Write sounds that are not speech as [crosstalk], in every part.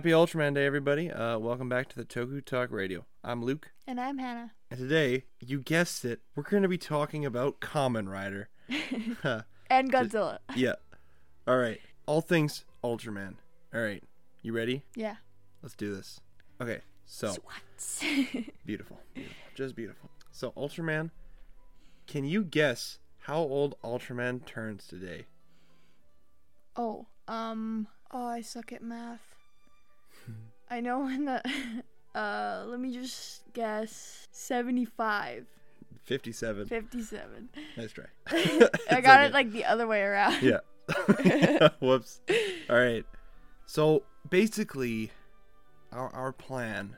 happy Ultraman Day, everybody. Uh, welcome back to the Toku Talk Radio. I'm Luke, And I'm Hannah. and today, you guessed it, we're going to be talking about Kamen Rider. [laughs] And Godzilla. yeah. All right. All things Ultraman. All right. You ready? Yeah. Let's do this. Okay. So, [laughs] beautiful. Beautiful. Just beautiful. So, Ultraman, can you guess how old Ultraman turns today? oh, um. Oh, I suck at math. I know in the. [laughs] Uh, let me just guess 75, 57. 57. Nice try. [laughs] I [laughs] got okay. it like the other way around. Yeah. Whoops. All right. So basically, our our plan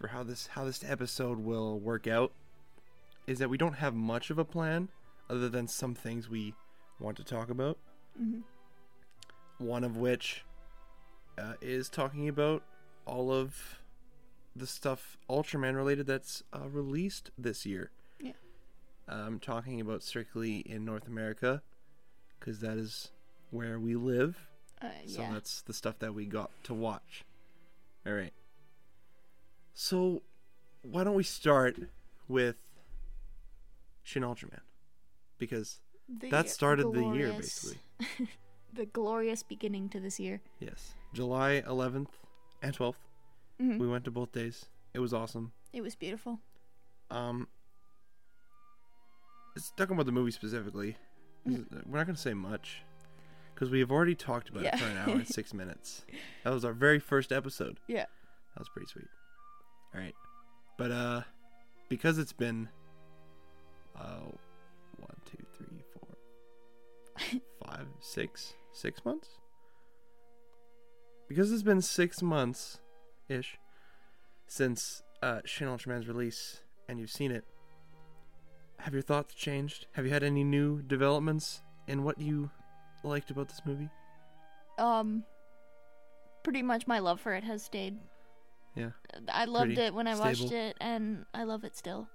for how this how this episode will work out is that we don't have much of a plan other than some things we want to talk about. Mhm. One of which uh, is talking about all of the stuff Ultraman related that's uh, released this year. Yeah. I'm talking about strictly in North America because that is where we live. Uh, So yeah. that's the stuff that we got to watch. All right. So why don't we start with Shin Ultraman? Because The that started the year basically. [laughs] The glorious beginning to this year. Yes. July 11th and 12th. Mhm. We went to both days. It was awesome. It was beautiful. Um it's talking about the movie specifically. Mm. We're not going to say much because we have already talked about it for an hour and [laughs] 6 minutes. That was our very first episode. Yeah. That was pretty sweet. All right, but uh, because it's been uh, one, two, three, four, [laughs] five, six, six months. Because it's been six months, ish, since uh, Shin Ultraman's release, and you've seen it. Have your thoughts changed? Have you had any new developments in what you liked about this movie? Um, pretty much my love for it has stayed. Yeah, I loved it when I watched it, and I love it still.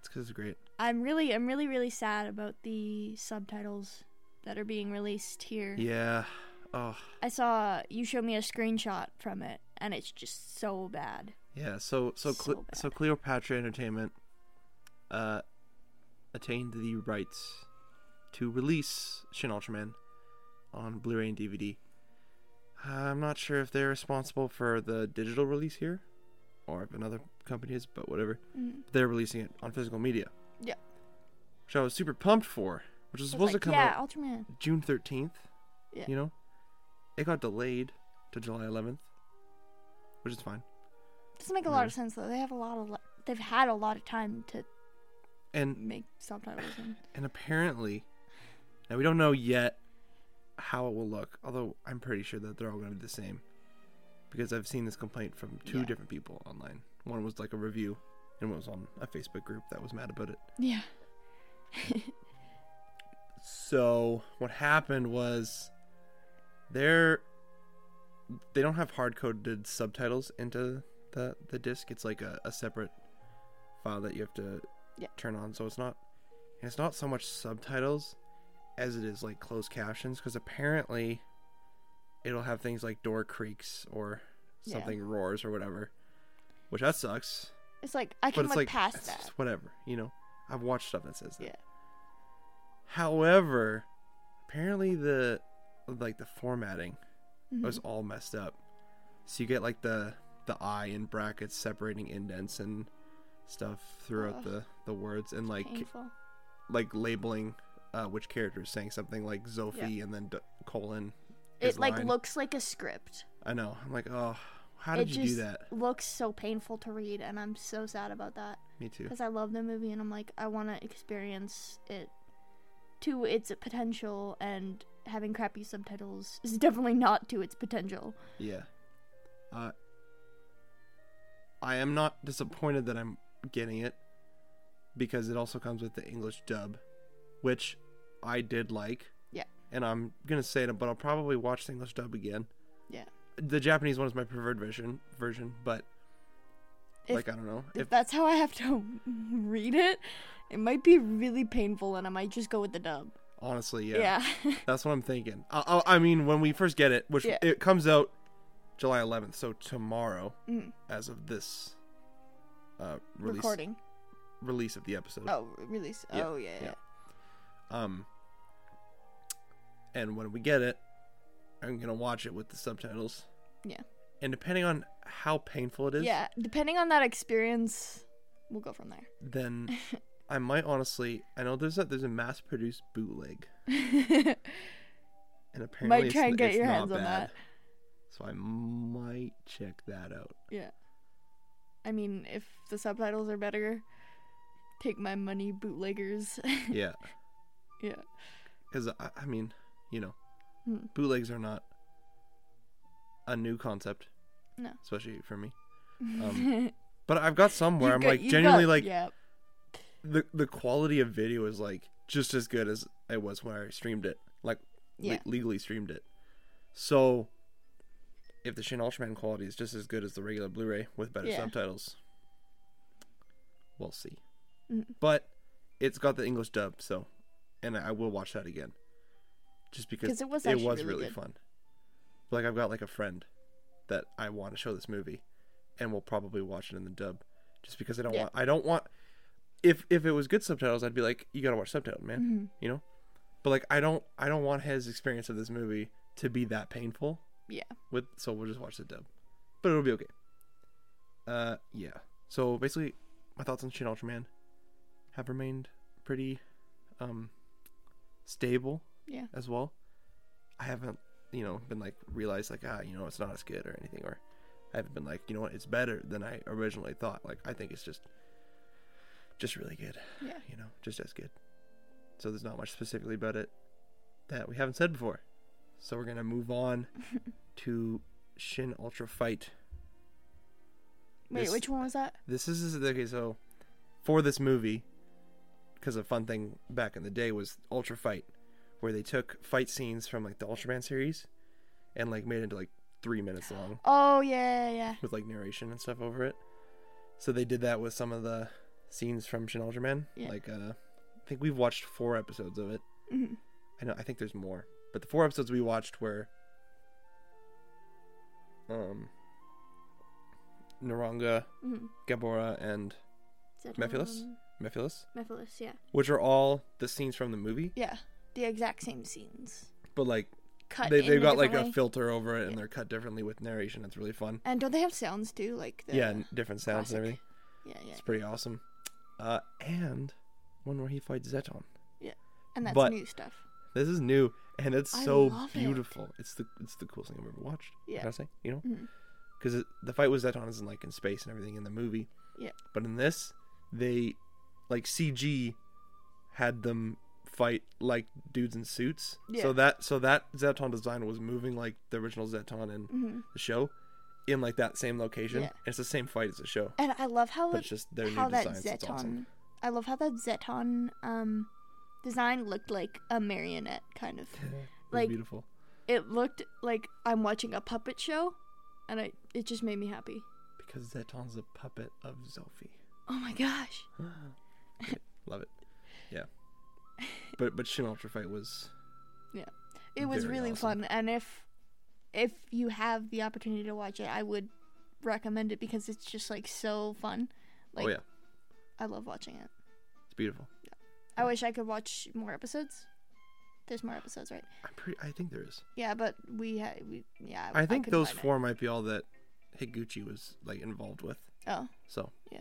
it's because it's great. I'm really, I'm really, really sad about the subtitles that are being released here. Yeah. Oh, I saw you showed me a screenshot from it, and it's just so bad. Yeah, so so So Cle- so Cleopatra Entertainment uh attained the rights to release Shin Ultraman on Blu-ray and DVD. I'm not sure if they're responsible for the digital release here or if another company is, but whatever. Mm. They're releasing it on physical media. Yeah. Which I was super pumped for, which was supposed was to come yeah, out Ultraman. June 13th. Yeah. You know? It got delayed to July 11th, which is fine. Doesn't make a lot of sense though. They have a lot of, they've had a lot of time to And make subtitles. [sighs] And And apparently, now we don't know yet how it will look, although I'm pretty sure that they're all going to be the same. Because I've seen this complaint from two Yeah. different people online. One was like a review, and one was on a Facebook group that was mad about it. yeah, [laughs] So, what happened was they're they don't have hard coded subtitles into the the disc. It's like a, a separate file that you have to Yeah. turn on. So it's not it's not so much subtitles as it is like closed captions because apparently it'll have things like door creaks or Yeah. something roars or whatever. Which that sucks. it's like I can like past it's that. whatever, you know. I've watched stuff that says that. Yeah. However, apparently the like the formatting Mhm. was all messed up. So you get like the the I in brackets separating indents and stuff throughout Ugh. the the words and like Painful. like labeling uh, which character is saying something like Zoffy and then d- colon. It like line. looks like a script. I know. I'm like, oh, how did it you do that? It looks so painful to read, and I'm so sad about that Me too. because I love the movie, and I'm like I want to experience it to its potential, and having crappy subtitles is [laughs] definitely not to its potential. Yeah. Uh, I am not disappointed that I'm getting it because it also comes with the English dub, which I did like. Yeah. And I'm gonna say it, but I'll probably watch the English dub again. Yeah. The Japanese one is my preferred version, version, but If- like I don't know If, if that's how I have to [laughs] read it, It might be really painful, and I might just go with the dub. Honestly, yeah. Yeah. [laughs] That's what I'm thinking. I, I, I mean, when we first get it, which Yeah. it comes out July 11th, so tomorrow, Mm, as of this uh, release recording. release of the episode. Oh, release. Yeah, Oh yeah, yeah. yeah. Um, and when we get it, I'm gonna watch it with the subtitles. Yeah. And depending on how painful it is, Yeah, depending on that experience, we'll go from there. then [laughs] I might honestly. I know there's a there's a mass-produced bootleg, [laughs] and apparently Might it's try n- and get it's your hands on bad. that. So I might check that out. yeah. I mean, if the subtitles are better, take my money, bootleggers. [laughs] Yeah, yeah. because I, I mean, you know, Hmm. bootlegs are not a new concept, No. especially for me. [laughs] Um, But I've got some where I'm got- like genuinely got- like yeah. The the quality of video is like just as good as it was when I streamed it, like le- legally streamed it. So if the Shin Ultraman quality is just as good as the regular Blu-ray with better Yeah. subtitles, we'll see. Mm. But it's got the English dub, so and I will watch that again, just because it was it was really really fun. Like I've got like a friend that I want to show this movie, and we'll probably watch it in the dub, just because I don't Yeah. want I don't want if if it was good subtitles, I'd be like, you gotta watch subtitles, man. Mhm. You know, but like I don't I don't want his experience of this movie to be that painful. Yeah. With so we'll just watch the dub, but it'll be okay. Uh, yeah. So basically, my thoughts on Shin Ultraman have remained pretty um stable Yeah. as well. I haven't, you know, been like realized like ah, you know, it's not as good or anything, or I haven't been like, you know what, it's better than I originally thought. Like I think it's just, just really good. Yeah. You know, just as good. So there's not much specifically about it that we haven't said before. So we're gonna move on [laughs] to Shin Ultra Fight. Wait, This- which one was that? This is this is okay. So for this movie, because a fun thing back in the day was Ultra Fight, where they took fight scenes from like the Ultraman series, and like made it into like three minutes long Oh yeah, yeah. with like narration and stuff over it. So they did that with some of the scenes from Shin Ultraman. Yeah. Like uh, I think we've watched four episodes of it. yeah. Mhm. I know I think there's more, but the four episodes we watched were um Neronga, Mhm. Gabora, and Mefilas? Zetton- Mefilas, Mefilas, yeah. which are all the scenes from the movie, Yeah. The exact same scenes. but like Cut They they've got like different a filter over it and they're cut differently with narration. It's really fun. And don't they have sounds too? Like the yeah, different sounds and classic. everything. Yeah, yeah. It's pretty awesome. Uh, and one where he fights Zetton. Yeah, and that's but- new stuff. This is new and it's I so love it. beautiful. It's the it's the coolest thing I've ever watched. Yeah. Gotta say, you know, Mhm. because the fight with Zetton isn't like in space and everything in the movie. Yeah. But in this, they like CG had them fight like dudes in suits. Yeah. So that so that Zetton design was moving like the original Zetton in hmm the show, in like that same location. Yeah. It's the same fight as the show, And I love how but it's just their how new that designs. Zetton. awesome. I love how that Zetton um design looked like a marionette kind of. [laughs] Like- beautiful. It looked like I'm watching a puppet show, and I it just made me happy. Because Zetton's a puppet of Zoffy. Oh my gosh. [gasps] Love it. Yeah. But but Shin Ultra Fight was [laughs] Yeah, It was really awesome. fun, and if if you have the opportunity to watch it, I would recommend it because it's just like so fun. Like oh yeah, I love watching it. it's beautiful. Yeah. I wish I could watch more episodes. There's more episodes, right? I'm pretty. I think there is. Yeah, but we had we yeah. I think couldn't those find it. four might be all that Higuchi was like involved with. Oh So Yeah.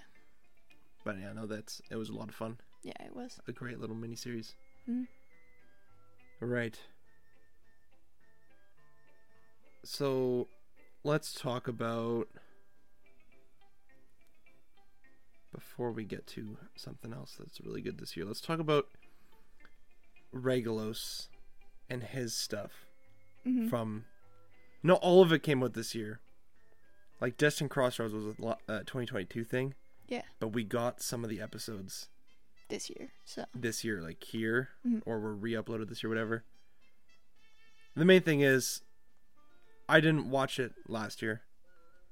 But yeah, no, that's it was a lot of fun. yeah, it was. A great little mini series. Mhm. Right. So, let's talk about before we get to something else that's really good this year. Let's talk about Regulus and his stuff hmm from. No, all of it came out this year. Like Destin Crossroads was a uh, 2022 thing. Yeah. But we got some of the episodes This year, so this year, like here, Mhm. or were re-uploaded this year, whatever. The main thing is, I didn't watch it last year,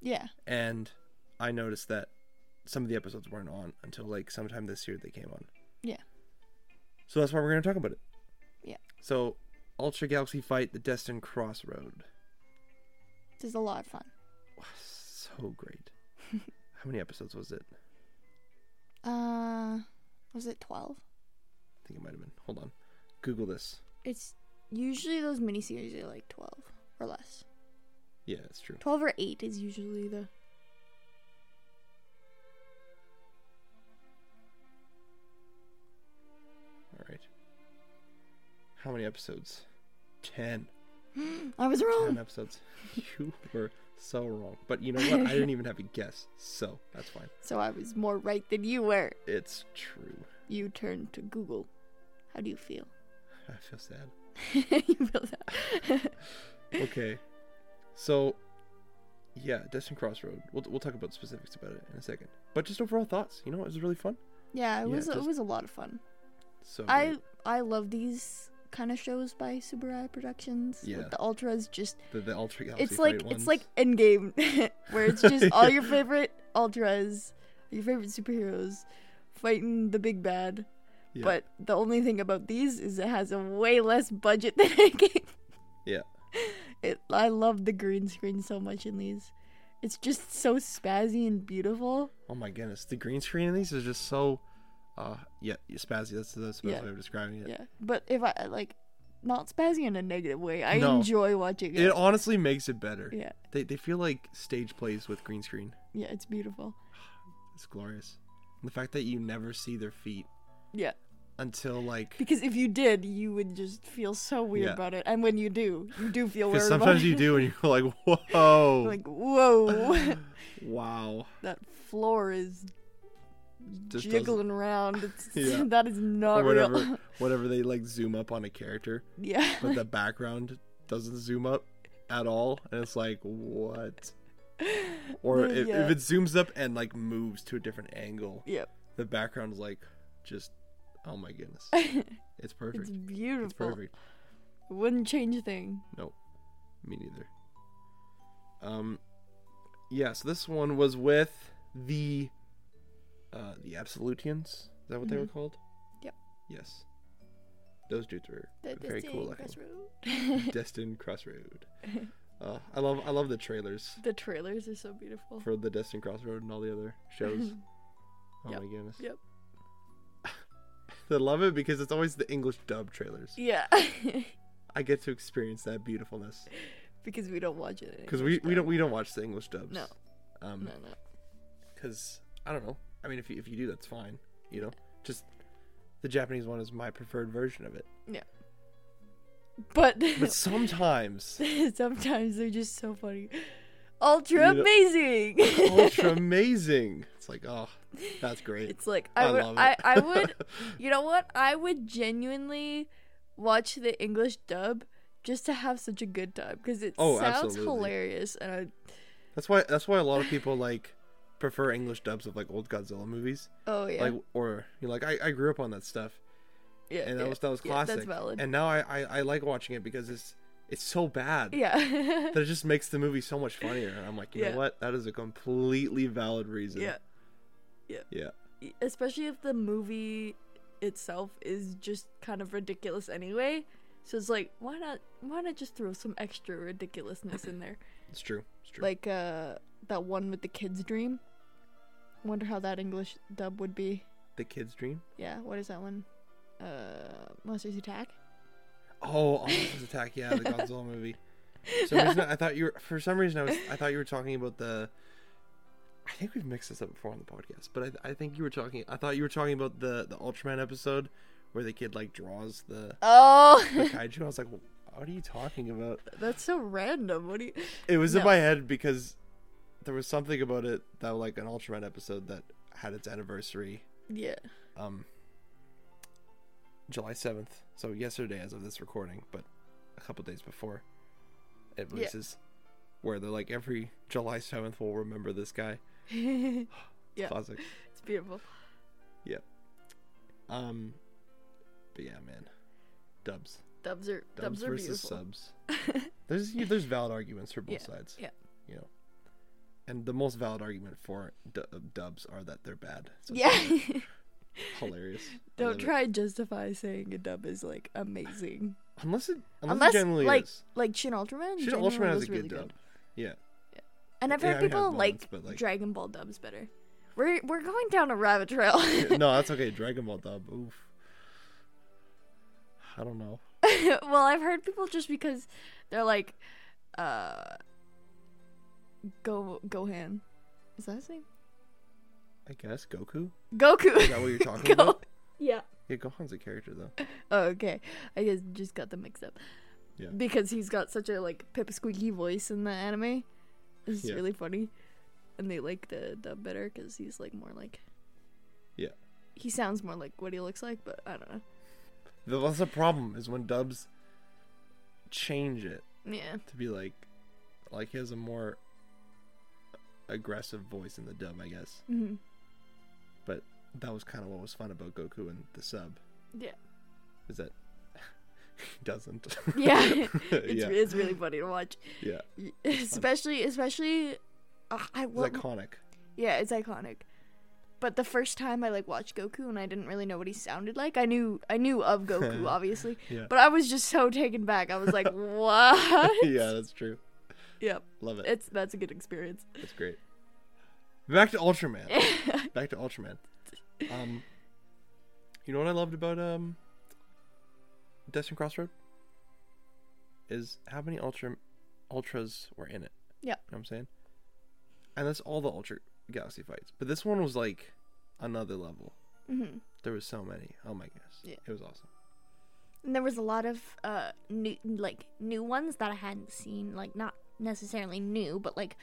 yeah, and I noticed that some of the episodes weren't on until like sometime this year they came on. Yeah. So that's why we're going to talk about it. Yeah. So, Ultra Galaxy Fight: The Destined Crossroad. This is a lot of fun. So great. [laughs] How many episodes was it? Uh, was it 12? I think it might have been. Hold on. Google this. It's usually those miniseries are like 12 or less. Yeah, it's true. 12 or 8 is usually the. All right. How many episodes? 10. [gasps] I was wrong. 10 episodes. [laughs] You were so wrong. But you know what? I didn't even have a guess. So, that's fine. [laughs] So I was more right than you were. It's true. You turned to Google. How do you feel? I feel sad. [laughs] you feel that? Okay. So, yeah, Destined Crossroad. We'll, we'll talk about specifics about it in a second. But just overall thoughts. You know, it was really fun. yeah, it Yeah, was it was a lot of fun. So I great. I love these kind of shows by Super Eye Productions. Yeah. With the ultras just the, the Ultra Galaxy it's like Fight it's ones. like Endgame [laughs] where it's just all [laughs] your favorite ultras, your favorite superheroes fighting the big bad. Yeah. But the only thing about these is it has a way less budget [laughs] than Endgame. Yeah. It I love the green screen so much in these. It's just so spazzy and beautiful. Oh my goodness, the green screen in these is just so, uh, yeah, spazzy. That's the best Yeah. way of describing it. Yeah. But if I like not spazzy in a negative way, I No. enjoy watching it. It honestly makes it better. yeah. They they feel like stage plays with green screen. Yeah, it's beautiful. It's glorious. And the fact that you never see their feet Yeah. Until like Because if you did, you would just feel so weird Yeah. about it. And when you do, you do feel weird sometimes you do and you're like [laughs] whoa like, whoa. [laughs] wow that floor is Just doesn't- jiggling around. It's, [laughs] Yeah. That is not or whatever real. whatever they like zoom up on a character yeah. but the background doesn't zoom up at all and it's like what or if, Yeah. if it zooms up and like moves to a different angle Yep. the background is like just oh my goodness [laughs] it's perfect It's beautiful. it's perfect Wouldn't change a thing. Nope. Me neither um yeah so this one was with the uh the absolutians is that what they were Mhm. called Yep. yes those dudes were The very cool Destined looking Crossroad. [laughs] destined crossroad [laughs] uh, i love i love the trailers the trailers are so beautiful. for the destined crossroad and all the other shows oh Yep, my goodness yep. [laughs] i love it because it's always the english dub trailers yeah. i get to experience that beautifulness because we don't watch it. because we, we don't we don't watch the english dubs No. um No, no. because I don't know. I mean, if you, if you do, that's fine. You know, just the Japanese one is my preferred version of it. Yeah. But, But sometimes [laughs] sometimes they're just so funny. Ultra You know- amazing. ultra [laughs] amazing. It's like, oh, that's great. It's like I I would love I, it. I [laughs] would you know what? I would genuinely watch the English dub just to have such a good time because it Oh, sounds absolutely. hilarious and I, That's why that's why a lot of people like prefer English dubs of like old Godzilla movies. oh yeah Like or you know, like I, I grew up on that stuff yeah and that yeah, was that was yeah, classic. that's valid And now I, I I like watching it because it's it's so bad yeah [laughs] that it just makes the movie so much funnier. And I'm like, you Yeah. know what? That is a completely valid reason. yeah Yeah. Yeah. especially if the movie itself is just kind of ridiculous anyway so it's like why not why not just throw some extra ridiculousness in there [clears throat] It's true. It's true. like uh that one with the kid's dream wonder how that english dub would be the kid's dream. Yeah, what is that one? Uh, Monsters Attack. Oh, Monsters Attack, yeah, the Godzilla movie. So I thought you were. For some reason, I was. I thought you were talking about the. I think we've mixed this up before on the podcast, but I, I think you were talking. I thought you were talking about the the Ultraman episode where the kid like draws the, Oh, the kaiju. I was like, what are you talking about? that's so random. What do you? It was in my head because there was something about it that like an Ultraman episode that had its anniversary Yeah. um July 7th. So yesterday as of this recording, but a couple days before it Yeah. releases where they're like every July 7th we'll remember this guy. [laughs] Yeah. Classic. It's beautiful. Yeah. Um but yeah, man. Dubs. Dubs are Dubs, dubs, are versus beautiful. subs. [laughs] There's you there's valid arguments for both Yeah, sides. yeah. You know. And the most valid argument for du- dubs are that they're bad. So yeah. [laughs] hilarious. Don't it. try and justify saying a dub is like amazing. unless it unless, Unless, it generally like, is. Like Shin Ultraman. Shin Ultraman has a really good dub. Yeah. And I've heard mean, people like, like- Dragon Ball dubs better. We're we're going down a rabbit trail. [laughs] no, that's okay. Dragon Ball dub. Oof. I don't know. [laughs] well, I've heard people just because they're like, uh, Go Gohan. Is that his name? I guess Goku. Goku. Is that what you're talking [laughs] Go- about? Yeah. Yeah, Gohan's a character though. Oh, okay. I guess just got them mixed up. Yeah. Because he's got such a like pipsqueaky voice in the anime. It's Yeah. really funny, and they like the dub better because he's like more like. Yeah. He sounds more like what he looks like, but I don't know. The- That's the problem is when dubs change it Yeah. to be like, like he has a more aggressive voice in the dub, I guess. hmm But that was kind of what was fun about Goku and the sub. Yeah. Is that [laughs] he doesn't. [laughs] [laughs] Yeah. It's yeah. it's really funny to watch, yeah. especially especially. Uh, I love. iconic. Yeah, it's iconic. But the first time I like watched Goku and I didn't really know what he sounded like. I knew I knew of Goku obviously, Yeah. but I was just so taken back. I was like, "What?" yeah, that's true. Yep. Love it. It's that's a good experience. That's great. Back to Ultraman. Back to Ultraman. Um, you know what I loved about um, Destined Crossroad is how many Ultra Ultras were in it. Yeah. You know what I'm saying? And that's all the Ultra Galaxy fights. But this one was like another level. hmm There was so many. Oh my goodness. Yeah. It was awesome. And there was a lot of uh new like new ones that I hadn't seen, like not necessarily new, but like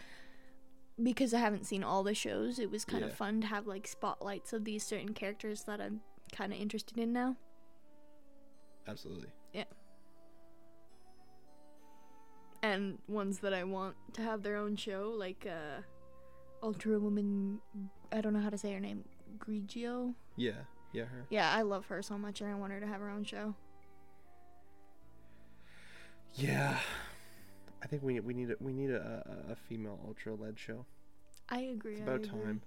because I haven't seen all the shows, it was kind of Yeah. fun to have like spotlights of these certain characters that I'm kind of interested in now. Absolutely. Yeah. And ones that I want to have their own show, like uh, Ultra Woman. I don't know how to say her name. Grigio. Yeah. Yeah, her. Yeah, I love her so much, and I want her to have her own show. Yeah. I think we we need a, we need a, a, a female Ultra led show. I agree. It's about agree. time.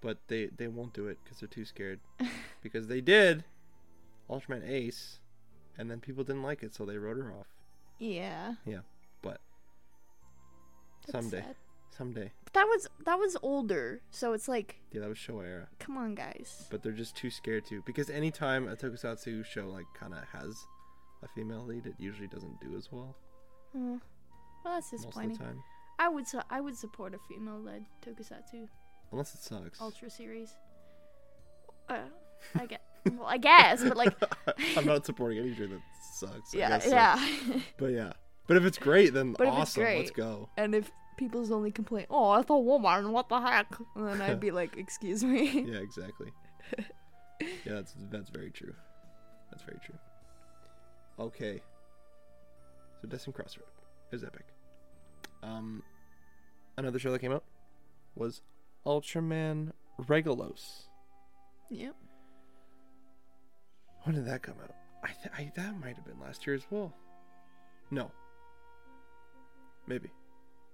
But they they won't do it because they're too scared. [laughs] because they did Ultraman Ace, and then people didn't like it, so they wrote her off. Yeah. Yeah, but That's someday, sad. someday, But that was that was older, so it's like, yeah, that was show era. come on, guys. But they're just too scared to because anytime a tokusatsu show like kind of has a female lead, it usually doesn't do as well Uh, well, that's most of disappointing. the time, I would su- I would support a female-led tokusatsu unless it sucks. ultra series. Uh, [laughs] I get. well, I guess, but like, [laughs] I'm not supporting any show that sucks. I yeah, guess so. yeah. [laughs] But yeah, but if it's great, then But awesome. Let's go. And if people's only complaint, oh, it's a woman, what the heck? And then I'd be like, excuse me. Yeah, exactly. yeah, that's that's very true. That's very true. Okay. So Destined Crossroad is epic. Um, another show that came out was Ultraman Regulus. Yep. When did that come out? I, th- I that might have been last year as well. No. Maybe.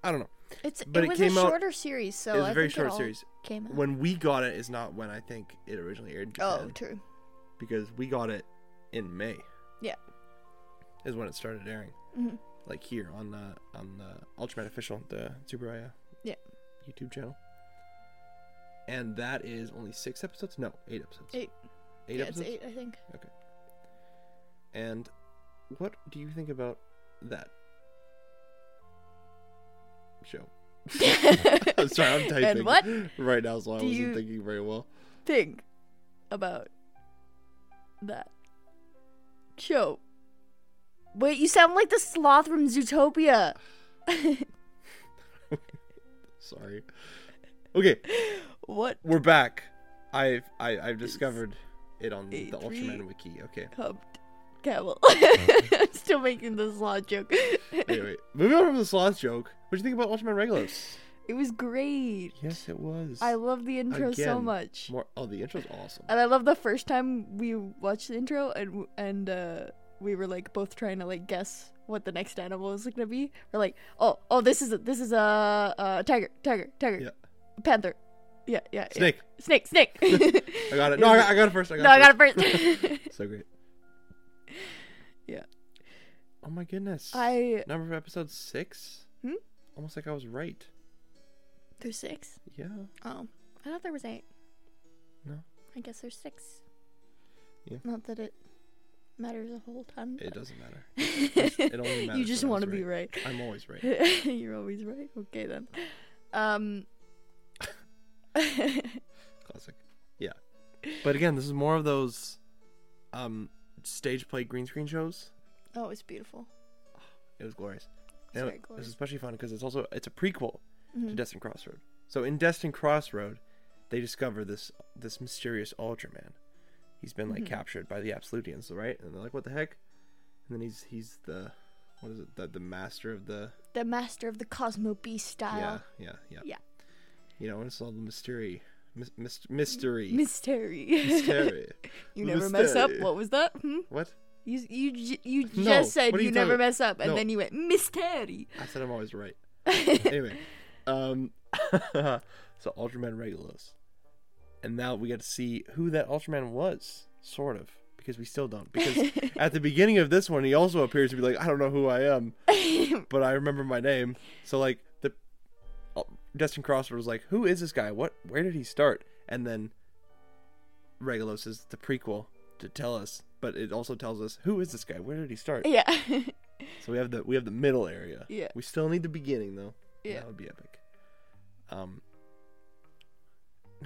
I don't know. It's But it it was came a out- shorter series, so it was I a very short series. Came out. When we got it is not when I think it originally aired Japan. oh, true. because we got it in May. Yeah. Is when it started airing, hmm like here on uh, on the Ultraman official, the Tsuburaya. Yeah. YouTube channel. And that is only six episodes. No, eight episodes. Eight. Eight yeah, episodes. it's eight, I think. Okay. And what do you think about that show? I'm [laughs] [laughs] sorry, I'm typing And what right now, so I wasn't thinking very well. think about that show? Wait, you sound like the sloth from Zootopia. Sorry. Okay, what we're back. I've I, I've discovered it on the A3. Ultraman wiki. Okay. humped camel? [laughs] I'm still making the sloth joke. Anyway, moving on from the sloth joke. What do you think about Ultraman Regulus? it was great. Yes, it was. I love the intro so much. More. Oh, the intro's awesome. And I love the first time we watched the intro and and uh, we were like both trying to like guess what the next animal was gonna be. We're like, oh, oh, this is a, this is a, a tiger, tiger, tiger, Yeah. panther, Yeah, yeah. yeah. Snake. Snake, snake. [laughs] I got it. No, I got, I got it first. I got no, it I got first. it first. [laughs] [laughs] So great. Yeah. Oh my goodness. I Number of episode six. Hmm? Almost like I was right. there's six. Yeah. Oh, I thought there was eight. No. I guess there's six. Yeah. Not that it matters a whole ton. It doesn't matter. [laughs] it only you just want to be right. I'm always right. [laughs] You're always right. Okay then. Um. [laughs] Classic. Yeah. But again, this is more of those um stage play green screen shows. oh, it's beautiful. It was glorious. It's And it was especially fun because it's also it's a prequel to Mhm. Destin Crossroad. So in Destin Crossroad, they discover this this mysterious Ultraman. He's been like Mhm. captured by the Absolutians, right? And they're like, "What the heck?" And then he's he's the what is it? The the master of the The master of the Cosmo Beast style. yeah yeah yeah Yeah. You know, it's all the mystery, mis- mis- mystery, Mystery. mystery. [laughs] you never mess up. What was that? Hmm? What? You you j- you No, just said you, you never talking- mess up, and No. then you went mystery. I said I'm always right. [laughs] anyway, um, [laughs] so Ultraman Regulus, and now we get to see who that Ultraman was, sort of, because we still don't. Because [laughs] at the beginning of this one, he also appears to be like, I don't know who I am, [laughs] but I remember my name. So like the uh, Destin Crossroad was like, who is this guy? What? Where did he start? And then Regulus is the prequel to tell us, but it also tells us who is this guy? Where did he start? yeah. [laughs] So we have the we have the middle area. Yeah. We still need the beginning though. Yeah. That would be epic. Um.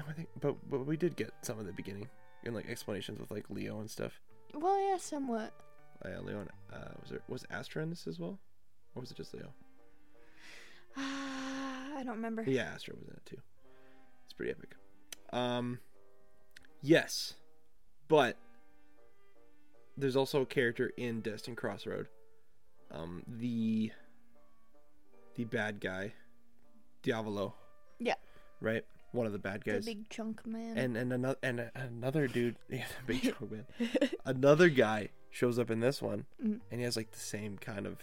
No, I think, but but we did get some of the beginning and like explanations with like Leo and stuff. well, yeah, somewhat. Uh, Leo, and, uh, was there was Astra in this as well, or was it just Leo? [sighs] I don't remember. Yeah, Astra was in it too. It's pretty epic. Um. Yes, but there's also a character in Destin Crossroad. Um, the the bad guy, Diavolo. Yeah. Right, one of the bad The guys. big chunk man. and and another and another dude, [laughs] yeah, the big [laughs] drunk man. Another guy shows up in this one, Mhm. and he has like the same kind of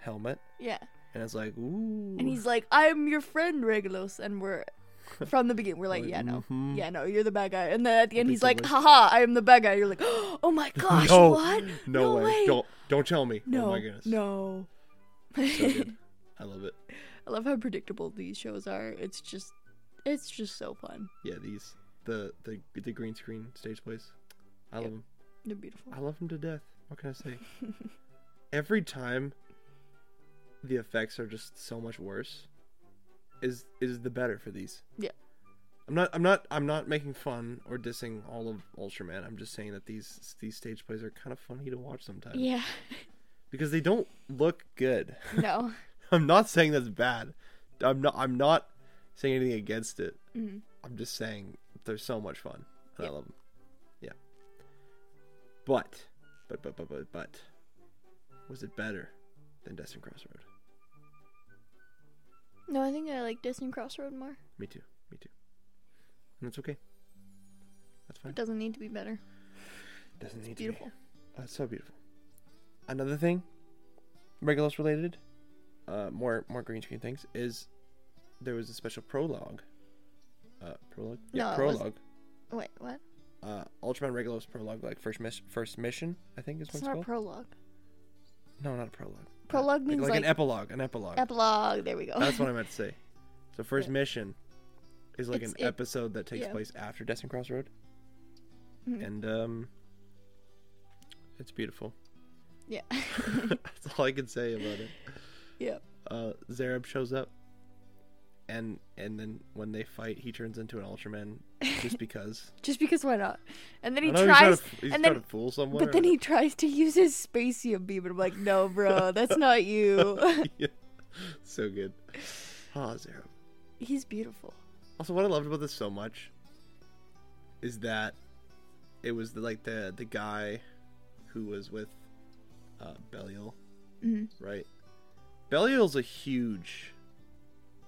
helmet, yeah. and it's like ooh. And he's like, I'm your friend, Regulus. And we're, [laughs] from the beginning, we're like, Like, yeah, no. mhm. Yeah, no, you're the bad guy. And then at the end, he's like, haha, I am the bad guy. You're like, [gasps] oh my gosh, no, what? No, way. Don't don't tell me. No, oh my goodness. no. So. I love it. I love how predictable these shows are. It's just, it's just so fun. Yeah, these the the the green screen stage plays. I Yep. love them. They're beautiful. I love them to death. What can I say? [laughs] Every time the effects are just so much worse is is the better for these. Yeah. I'm not I'm not I'm not making fun or dissing all of Ultraman. I'm just saying that these these stage plays are kind of funny to watch sometimes Yeah. [laughs] because they don't look good. No. [laughs] I'm not saying that's bad. I'm not I'm not saying anything against it. Mhm. I'm just saying they're so much fun, and I love them. Yeah. But, but, but, but, but, but, was it better than Destin Crossroad? No, I think I like Disney Crossroad more. Me too. Me too. And that's okay. That's fine. It doesn't need to be better. It doesn't need It's to be. beautiful. Oh, it's so beautiful. Another thing, Regulus related, uh, more more green screen things is there was a special prologue. Uh, prologue. Yeah, No, prologue. Wait, what? Uh, Ultraman Regulus prologue, like first miss, first mission, I think is what It's it's not a called. prologue. no, not a prologue. Prologue Like, means like, like, an epilogue, an epilogue. epilogue. There we go. That's what I meant to say. [laughs] So first Yeah. mission is like It's- an it- episode that takes yeah. place after Destin Crossroad, Mhm. and um, it's beautiful. yeah. [laughs] That's all I can say about it. [laughs] yeah. Uh, Zarab shows up, and and then when they fight, he turns into an Ultraman just [laughs] because. Just because why not? And then he know tries, to, he's and then to fool someone. but then he tries to use his Specium beam, and I'm like, no, bro, [laughs] that's not you. [laughs] yeah. so good. [sighs] Oh, Zarab. He's beautiful. Also, what I loved about this so much is that it was the, like the the guy who was with uh, Belial, Mhm. right? Belial's a huge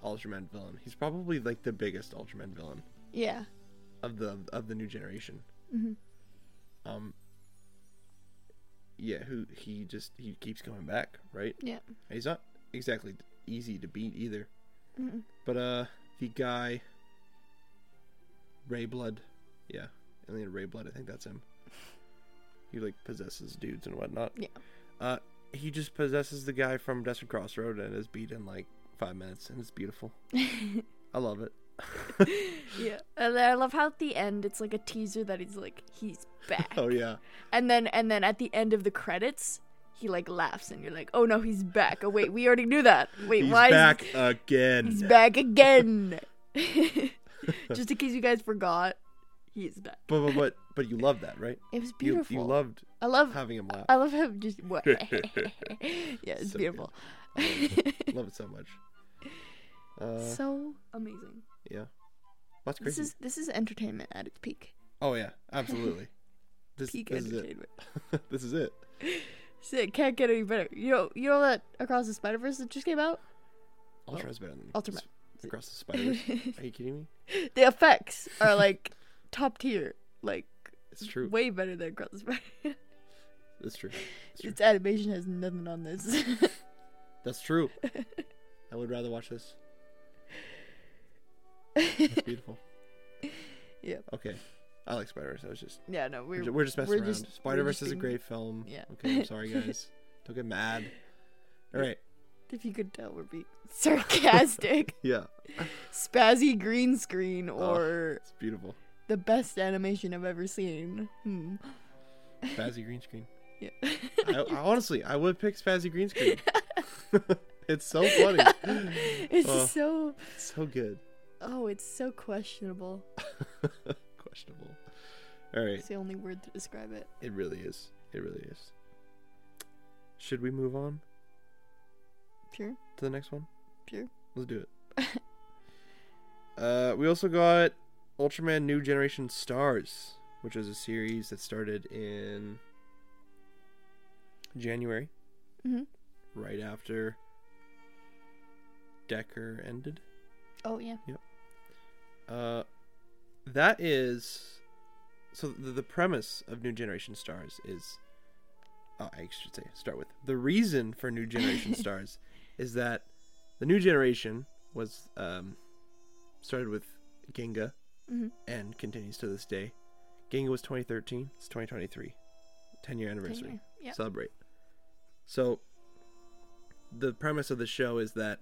Ultraman villain. He's probably like the biggest Ultraman villain Yeah. of the of the new generation. Mhm. Um. Yeah, who he just he keeps coming back, right? Yeah. He's not exactly easy to beat either. Mhm. But uh, the guy Reiblood. Yeah, Alien Reiblood. I think that's him. [laughs] He like possesses dudes and whatnot. Yeah. Uh, he just possesses the guy from Desert Crossroad and is beaten like five minutes, and it's beautiful. I love it. [laughs] yeah, and I love how at the end it's like a teaser that he's like he's back, oh yeah. and then and then at the end of the credits he like laughs and you're like, oh no, he's back. Oh wait, we already knew that. Wait, why is he? He's why back is again. he's back again? [laughs] Just in case you guys forgot, he's back. But, but but but you love that, right? It was beautiful. you loved I love having him laugh. I love him just what [laughs] Yeah, it's So beautiful. I love it. love it so much. Uh, so amazing. yeah, that's crazy. This is this is entertainment at its peak. Oh yeah, absolutely. [laughs] This, Peak this is it. entertainment. [laughs] this is it. Sick, can't get any better. You know, you know that Across the Spider Verse that just came out. Ultra is better than Ultraman. s- Across the Spiders. [laughs] Are you kidding me? the effects are like top tier, like It's true. way better than Across the Spider. It's true. It's true. its animation has nothing on this. That's true. I would rather watch this. It's beautiful. [laughs] Yeah. Okay. I like Spider Verse. I was just yeah, no, we're, we're just messing we're around. Spider Verse is a great film. yeah. Okay, I'm sorry [laughs] guys. Don't get mad. All right. if you could tell, we're being [laughs] sarcastic. Yeah. Spazzy green screen Oh. or It's beautiful. the best animation I've ever seen. Hmm. Spazzy green screen. Yeah. I, I honestly, I would pick Spazzy green screen. it's so funny. it's Oh. so so good. Oh, it's so questionable. [laughs] Questionable. All right. It's the only word to describe it. It really is. It really is. Should we move on Sure, to the next one? sure. Let's do it. [laughs] uh, we also got Ultraman New Generation Stars, which is a series that started in January, hmm right after Decker ended. Oh yeah. Uh, that is so the, the premise of New Generation Stars is oh, I should say start with the reason for New Generation [laughs] Stars is that the new generation was um started with Ginga hmm and continues to this day. Ginga was 2013, it's 2023. 10 year anniversary. Yeah. Celebrate. So the premise of the show is that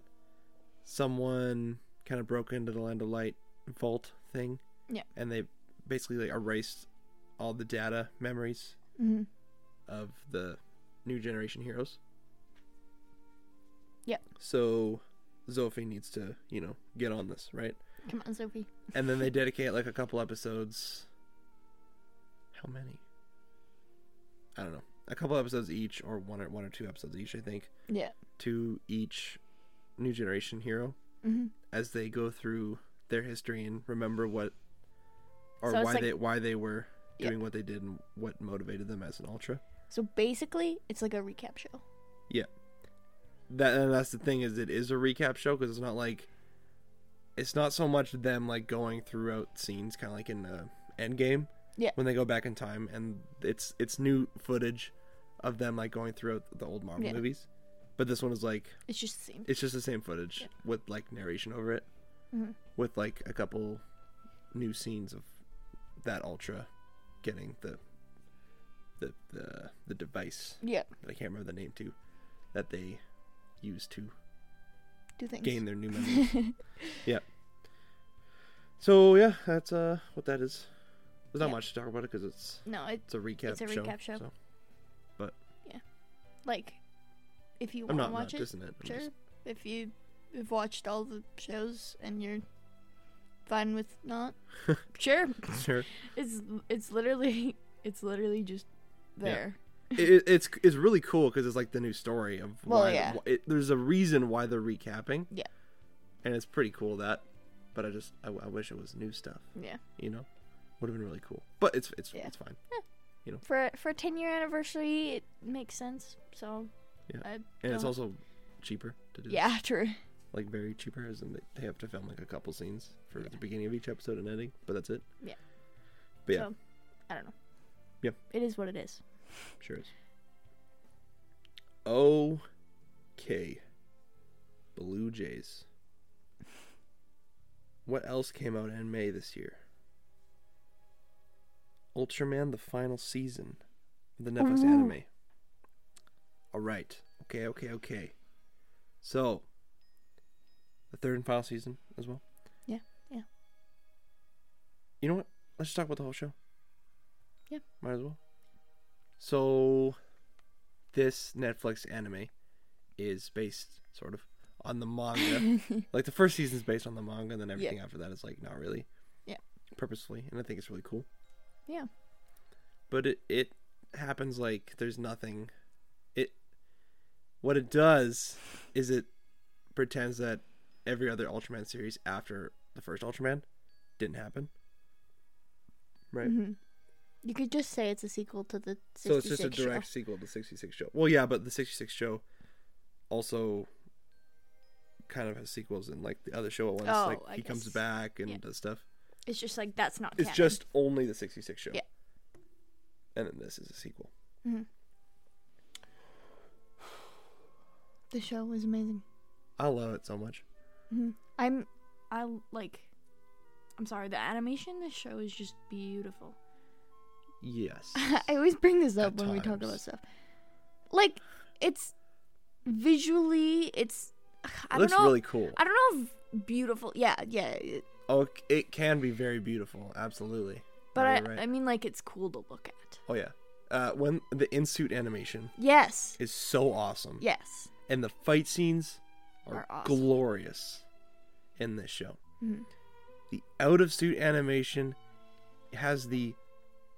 someone kind of broke into the Land of Light vault thing. Yeah. And they basically like erased all the data memories hmm of the new generation heroes. Yeah. So Zoffy needs to, you know, get on this, right? Come on, Zoffy. And then they [laughs] dedicate like a couple episodes. How many? I don't know. A couple episodes each, or one or one or two episodes each, I think, Yeah. to each new generation hero hmm as they go through their history and remember what or So why like- they why they were Yeah. doing what they did and what motivated them as an ultra. So basically, it's like a recap show. Yeah. That and that's the thing is it is a recap show because it's not like it's not so much them like going throughout scenes kind of like in uh, Endgame Yeah. when they go back in time and it's it's new footage of them like going throughout the old Marvel Yeah. movies but this one is like It's just the same. it's just the same footage Yeah. with like narration over it Mhm. with like a couple new scenes of that ultra getting the the the, the device Yeah. that I can't remember the name to that they use to Do things. gain their new [laughs] memories. Yeah. So yeah, that's uh what that is. There's not Yeah. much to talk about it because it's no, it it's a recap. Show. It's a recap show. So But yeah, like if you want to watch not it, it. Sure. just- If you have watched all the shows and you're fine with not, [laughs] sure. sure. It's it's literally it's literally just Yeah. there. It, it's it's really cool because it's like the new story of Well, why. yeah. wh- it, there's a reason why they're recapping. Yeah. And it's pretty cool that, but I just I, I wish it was new stuff. Yeah. You know, would have been really cool. But it's it's Yeah. it's fine. Yeah. You know. For for a ten year anniversary, it makes sense. So Yeah. I And it's also cheaper to do. yeah, true. Like very cheaper as in they, have to film like a couple scenes for Yeah. the beginning of each episode and ending but that's it Yeah. but yeah So I don't know. Yep. It is what it is. sure is okay blue jays what else came out in may this year Ultraman: The Final Season, the Netflix Ooh. anime. All right. Okay. Okay. Okay. So, the third and final season as well. Yeah, yeah. You know what? Let's just talk about the whole show. Yeah. Might as well. So, this Netflix anime is based sort of on the manga. [laughs] like the first season is based on the manga, and then everything after that is like not really. Yeah. Purposefully, and I think it's really cool. Yeah. But it it happens like there's nothing. It what it does is it pretends that every other Ultraman series after the first Ultraman didn't happen. Right. Mhm. You could just say it's a sequel to the 66 So it's just a show. direct sequel to the 66 show. Well, yeah, but the 66 show also kind of has sequels in like the other show ones. Oh, like I he comes back and Yeah. does stuff. It's just like that's not. It's canon. just only the 66 show. Yeah. And then this is a sequel. the show was amazing. I love it so much. Hmm I'm I like. I'm sorry. The animation in this show is just beautiful. Yes. [laughs] I always bring this up At when we talk about stuff. Like it's visually, it's. I it looks don't know. really cool. I don't know if beautiful. Yeah, yeah. it- Oh, it can be very beautiful. Absolutely. But I, right. I mean, like it's cool to look at. oh yeah. Uh, when the in-suit animation Yes. is so awesome, Yes. and the fight scenes are, Are awesome. glorious in this show. Mhm. The out-of-suit animation has the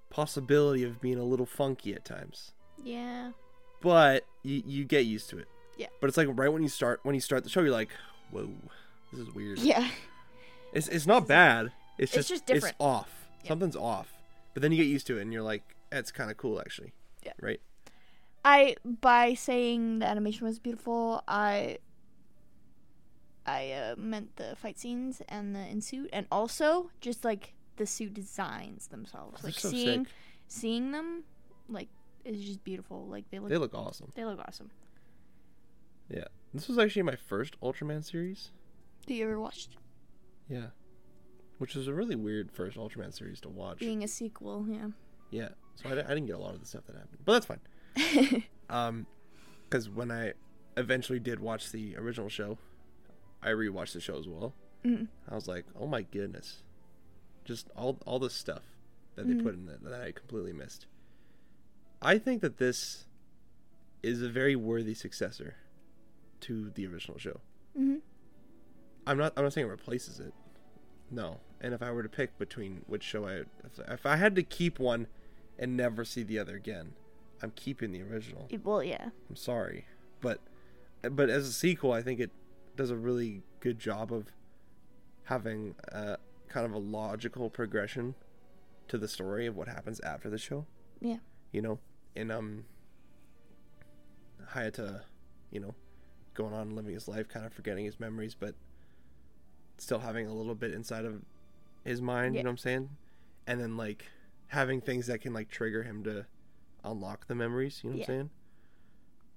possibility of being a little funky at times, Yeah. but you, you get used to it. Yeah. But it's like right when you start when you start the show, you're like, "Whoa, this is weird." Yeah. It's it's not bad. It's It's just just different. It's off. Yeah. Something's off. But then you get used to it, and you're like, "It's kind of cool, actually." Yeah. Right. I by saying the animation was beautiful, I I uh, meant the fight scenes and the in suit, and also just like the suit designs themselves. They're Like so seeing sick. seeing them, like is just beautiful. Like they look They look awesome. they look awesome. Yeah. This was actually my first Ultraman series. Do you ever watched Yeah. Which was a really weird first Ultraman series to watch. being a sequel? Yeah. Yeah. So I, I didn't get a lot of the stuff that happened, but that's fine. [laughs] Um, because when I eventually did watch the original show, I rewatched the show as well. Mm. I was like, oh my goodness, just all all the stuff that they Mhm. put in it that I completely missed. I think that this is a very worthy successor to the original show. hmm I'm not. I'm not saying it replaces it. No. And if I were to pick between which show I, if, if I had to keep one and never see the other again, I'm keeping the original. Well, yeah. I'm sorry, but but as a sequel, I think it does a really good job of having uh, kind of a logical progression to the story of what happens after the show. Yeah. You know, and um, Hayata, you know, going on living his life, kind of forgetting his memories, but still having a little bit inside of his mind. Yeah. You know what I'm saying? And then like having things that can like trigger him to unlock the memories. You know what Yeah. I'm saying?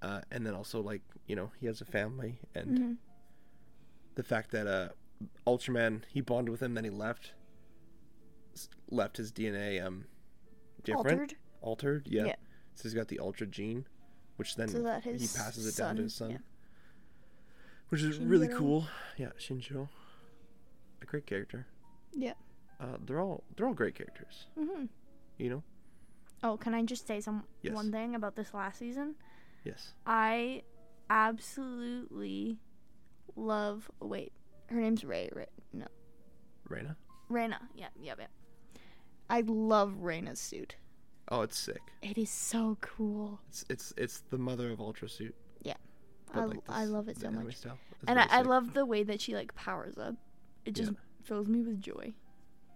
Uh, and then also like you know he has a family and hmm the fact that uh Ultraman he bonded with him then he left left his DNA um different Altered. altered yeah. Yeah. so he's got the ultra gene which then So he passes it down to his son yeah. which is really cool yeah Shinjo, a great character Yeah. uh they're all they're all great characters Mm-hmm. you know Oh, can I just say some Yes. one thing about this last season? yes I absolutely love. Wait, her name's Ray. Ray no, Reina Reyna. Yeah, yeah, yeah. I love Reyna's suit. oh it's sick It is so cool. it's it's it's the mother of Ultra Suit Yeah, I, like, I love it so much. And I, I love the way that she like powers up. It just fills me with joy.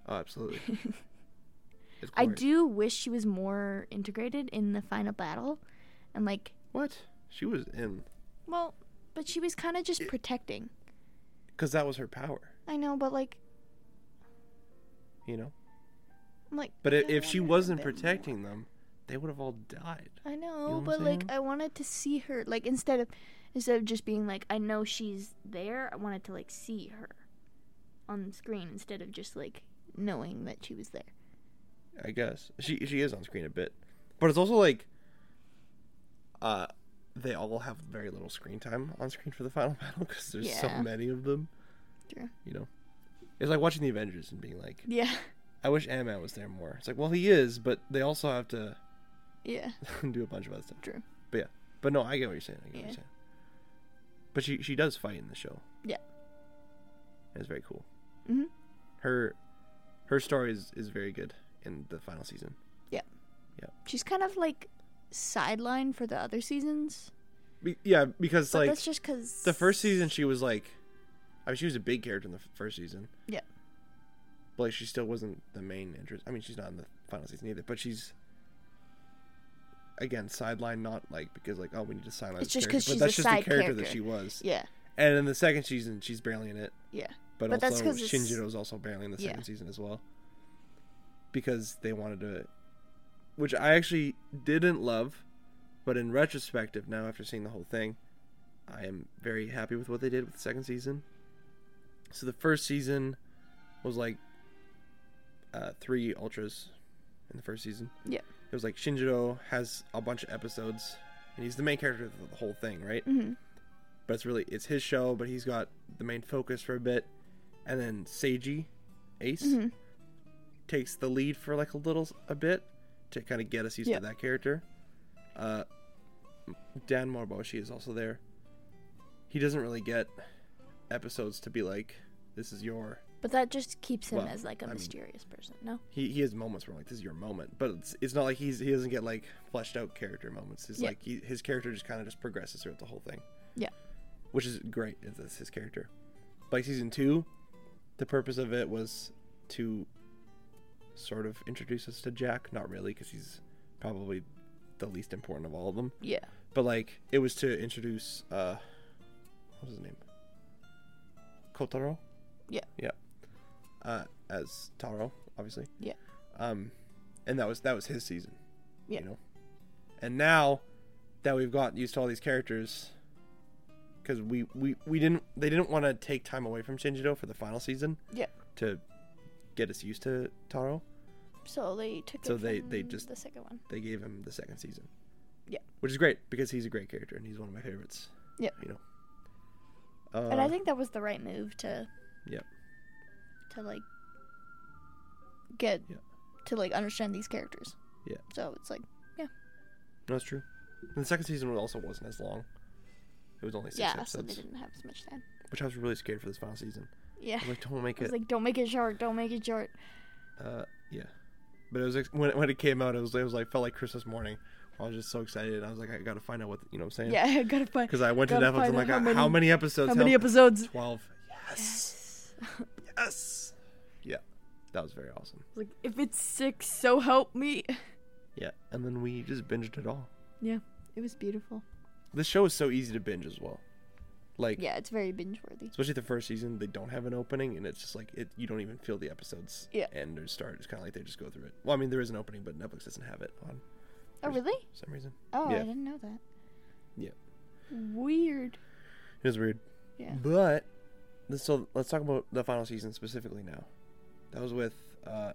oh absolutely [laughs] I do wish she was more integrated in the final battle, and like, what she was in well, but she was kind of just protecting. because that was her power I know, but like, you know I'm like. But I if, if she wanted a wasn't bit more. protecting them, they would have all died. I know, what I'm but like? I wanted to see her like instead of instead of just being like I know she's there, I wanted to like see her on the screen instead of just like knowing that she was there. I guess she she is on screen a bit, but it's also like, uh, they all have very little screen time on screen for the final [laughs] battle because there's so many of them. True. You know, it's like watching the Avengers and being like, Yeah. I wish Ant Man was there more. It's like, well, he is, but they also have to Yeah. [laughs] do a bunch of other stuff. True. But yeah, but no, I get what you're saying. I get what you're saying. But she she does fight in the show. Yeah. It's very cool. Mhm. Her her story is, is very good in the final season. Yeah. Yeah. She's kind of like sidelined for the other seasons. Be- yeah, because But like that's just because the first season she was like I mean she was a big character in the first season. Yeah. But like she still wasn't the main interest. I mean she's not in the final season either, but she's again sidelined not like because like oh we need to sideline It's just character, 'cause but she's that's a just side the character that she was. Yeah. And in the second season she's barely in it. Yeah. But, But that's also Shinjiro is also barely in the second Yeah. season as well. Because they wanted to which I actually didn't love, but in retrospective now after seeing the whole thing, I am very happy with what they did with the second season. So the first season was like uh, three ultras in the first season. Yeah. It was like Shinjiro has a bunch of episodes and he's the main character of the whole thing, right? hmm but it's really it's his show but he's got the main focus for a bit and then seiji ace hmm takes the lead for like a little a bit to kind of get us used Yeah. to that character uh dan moroboshi is also there he doesn't really get episodes to be like this is your But that just keeps him Well, as like a I mean- mysterious person. No. he, he has moments where like this is your moment but it's, it's not like he's he doesn't get like fleshed out character moments it's Yeah. like he, his character just kind of just progresses throughout the whole thing Yeah. which is great if that's his character like season two the purpose of it was to sort of introduce us to jack not really because he's probably the least important of all of them Yeah. but like it was to introduce uh what was his name kotaro Yeah. yeah uh as taro obviously Yeah. um and that was that was his season Yeah. you know and now that we've got used to all these characters because we, we we didn't they didn't want to take time away from shinjiro for the final season Yeah. to get us used to taro So they took So they- they just- the second one. they gave him the second season. Yeah. Which is great because he's a great character and he's one of my favorites. Yeah. You know. Uh, and I think that was the right move to. Yeah. To like. Get. Yeah. To like understand these characters. Yeah. So it's like yeah. no, that's true. And the second season also wasn't as long. It was only six yeah, so they episodes, didn't have as much time. which I was really scared for this final season. Yeah. I was like, don't make [laughs] I was it. like, don't make it short. Don't make it short. uh, yeah. But it was ex- when it, when it came out, it was it was like felt like Christmas morning. I was just so excited. I was like, I gotta find out what you know what I'm saying. Yeah, [laughs] I gotta find. Because I went to Netflix. I'm like, how how many, many- episodes? How many episodes? Twelve. Yes. Yes. Yes. Yeah. That was very awesome. Like, if it's six, so help me. Yeah. And then we just binged it all. Yeah, it was beautiful. This show is so easy to binge as well. Like, Yeah, it's very binge worthy. especially the first season, they don't have an opening, and it's just like it. You don't even feel the episodes Yeah. end or start. It's kind of like they just go through it. Well, I mean, there is an opening, but Netflix doesn't have it on Oh, really? for some reason. Oh, Yeah. I didn't know that. Yeah. Weird. It was weird. Yeah. But let's- so let's talk about the final season specifically now. That was with uh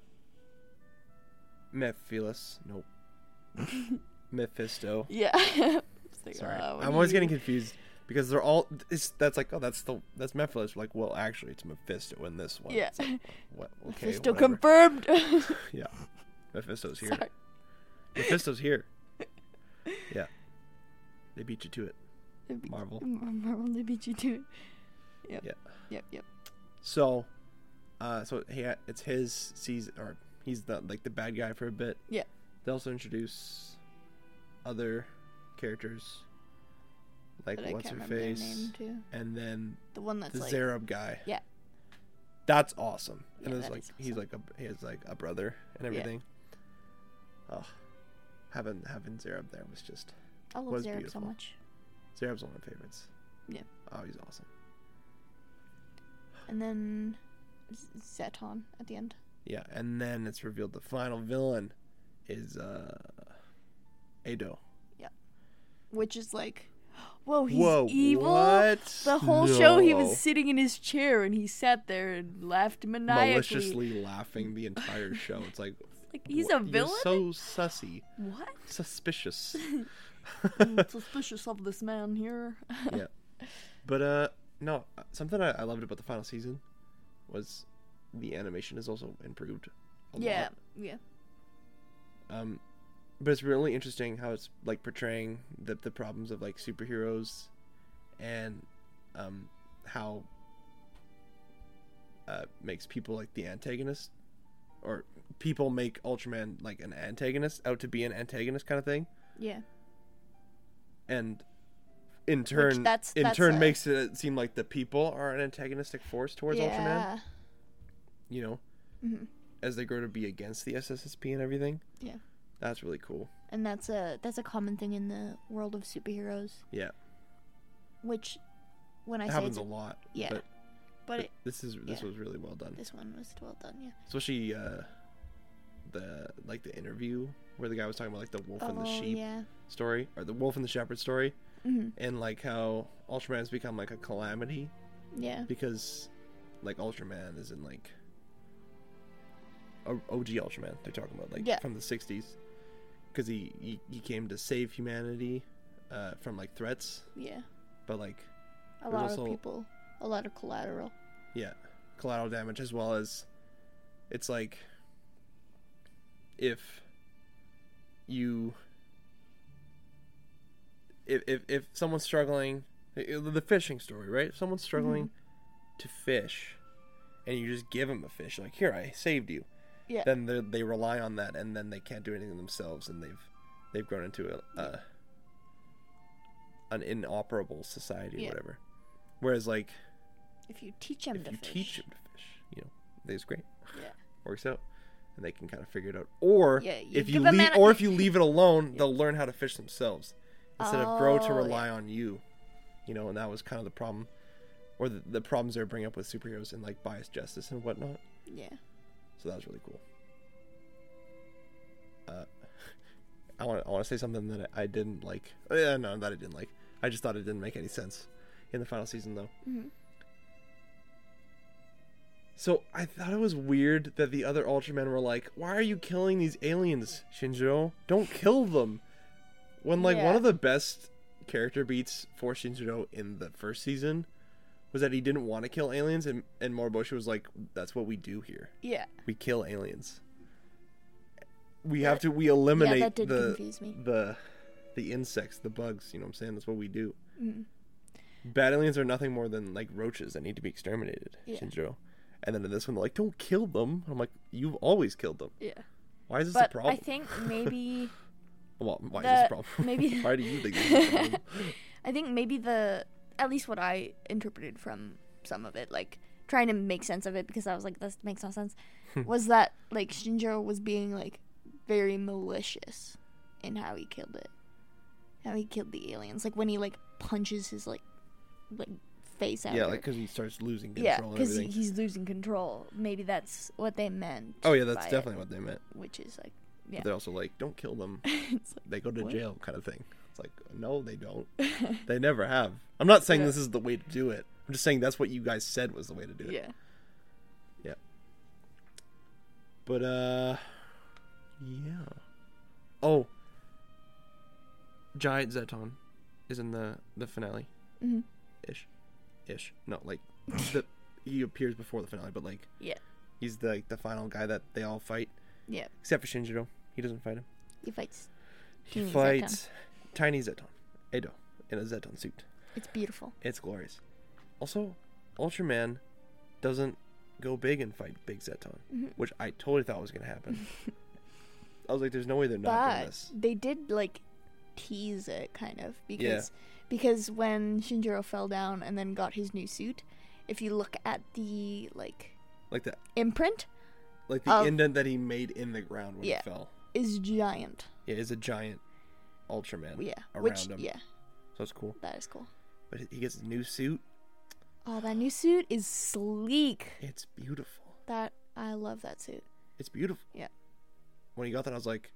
Mefilas. Nope. [laughs] Mephisto. Yeah. [laughs] It's like, Sorry, what I'm always you- getting confused because they're all. It's that's like oh that's the that's Mefilas. Like well actually it's Mephisto in this one. Yeah. Like, what? [laughs] Okay. Mephisto whatever. confirmed. [laughs] [laughs] Yeah. Mephisto's here. Sorry. Mephisto's here. Yeah. They beat you to it. They beat- Marvel. Marvel, they beat you to it. Yep. Yeah. Yep. Yep. So, uh, so he ha- it's his season, or he's the like the bad guy for a bit. Yeah. They also introduce other characters, like But what's her face, and then The one that's the like. Zarab guy. Yeah. That's awesome. And Yeah, it's like is he's like a he has like a brother and Yeah. everything. Oh, having having Zarab there was just I love was Zarab so much. Zarab's one of my favorites. Yeah. Oh, he's awesome. And then Zetton at the end. Yeah, and then it's revealed the final villain is uh Edo. Yeah. Which is like, whoa, he's Whoa, evil. What? The whole show he was sitting in his chair and he sat there and laughed maniacally. maliciously laughing the entire show. It's like [laughs] Like he's What- a villain. You're so sussy, what? suspicious. [laughs] [laughs] Suspicious of this man here. yeah, but uh, no, something I, I loved about the final season was the animation is also improved. A yeah, Lot. yeah, Um, but it's really interesting how it's like portraying the the problems of like superheroes, and um, how uh makes people like the antagonist, or people make Ultraman like an antagonist out to be an antagonist kind of thing, yeah. and in turn, that's- in that's turn a- makes it seem like the people are an antagonistic force towards Ultraman. yeah. You know, hmm as they grow to be against the SSSP and everything. Yeah. That's really cool. And that's a that's a common thing in the world of superheroes. Yeah. Which, when I It say happens it's a lot. yeah, but- but it, this is this yeah. was really well done. this one was well done. Yeah. especially uh the like the interview where the guy was talking about like the wolf and the oh sheep yeah. story or the wolf and the shepherd story hmm and like how ultraman has become like a calamity Yeah. because like ultraman is in like og ultraman they're talking about like Yeah. from the 60s because he, he he came to save humanity uh from like threats Yeah. but like A lot also- of people. A lot of collateral. yeah collateral damage as well as it's like if you if if, if someone's struggling the fishing story right if someone's struggling to fish and you just give them a fish like here i saved you Yeah. then they they rely on that and then they can't do anything themselves and they've they've grown into a, a an inoperable society or Yeah. whatever whereas like If you teach them if to you fish. teach them to fish, you know, it's great. Yeah. [laughs] Works out, and they can kind of figure it out. Or Yeah, you if you leave, or if you leave it alone, they'll learn how to fish themselves instead of grow to Oh, rely on you. You know, and that was kind of the problem, or the, the problems they were bringing up with superheroes and like biased justice and whatnot. Yeah. So that was really cool. Uh, [laughs] I want I want to say something that I, I didn't like. Oh, yeah, no, that I didn't like. I just thought it didn't make any sense in the final season though. Mhm. So I thought it was weird that the other Ultramen were like, "Why are you killing these aliens, Shinjiro? Don't kill them." When like one of the best character beats for Shinjiro in the first season was that he didn't want to kill aliens, and and Moroboshi was like, "That's what we do here. Yeah. We kill aliens. We have That- to. We eliminate that did the confuse me. the the insects, the bugs. You know what I'm saying? That's what we do." Mhm. Bad aliens are nothing more than like roaches that need to be exterminated, Yeah. Shinjiro. And then in this one, they're like, "Don't kill them." I'm like, "You've always killed them. Yeah. Why is this But a problem?" I think maybe [laughs] well, why is this a problem? maybe- [laughs] why do you think this is a problem? [laughs] I think maybe the at least what I interpreted from some of it, like trying to make sense of it because I was like, this makes no sense, hmm. was that like Shinjiro was being like very malicious in how he killed it. How he killed the aliens. Like when he like punches his like like face out. yeah, like because he starts losing control yeah, because he's losing control. Maybe that's what they meant. Oh yeah, that's by it, definitely what they meant. Which is like, But yeah, they're also like, "Don't kill them. [laughs] like, They go to What? jail," kind of thing. It's like, no, they don't. [laughs] they never have. I'm not saying Yeah. this is the way to do it. I'm just saying that's what you guys said was the way to do it. yeah, Yeah. But uh yeah. Oh. Giant Zetton is in the the finale. Mhm. Ish. Ish. No, like the he appears before the finale, but like Yeah. He's the like, the final guy that they all fight. Yeah. Except for Shinjiro. He doesn't fight him. he fights. He Zetton. fights Tiny Zetton. Edo. In a Zetton suit. It's beautiful. It's glorious. Also, Ultraman doesn't go big and fight Big Zetton, Mhm. which I totally thought was gonna happen. [laughs] I was like, "There's no way they're not doing but this." they did like tease it kind of because because when Shinjiro fell down and then got his new suit, if you look at the like Like the imprint like the Of- indent that he made in the ground when Yeah. he fell. is giant. Yeah, It is a giant Ultraman Yeah. around Which him. yeah, So it's cool. that is cool. But he gets a new suit. Oh, that new suit is sleek. It's beautiful. That I love that suit. It's beautiful. Yeah. When he got that, I was like,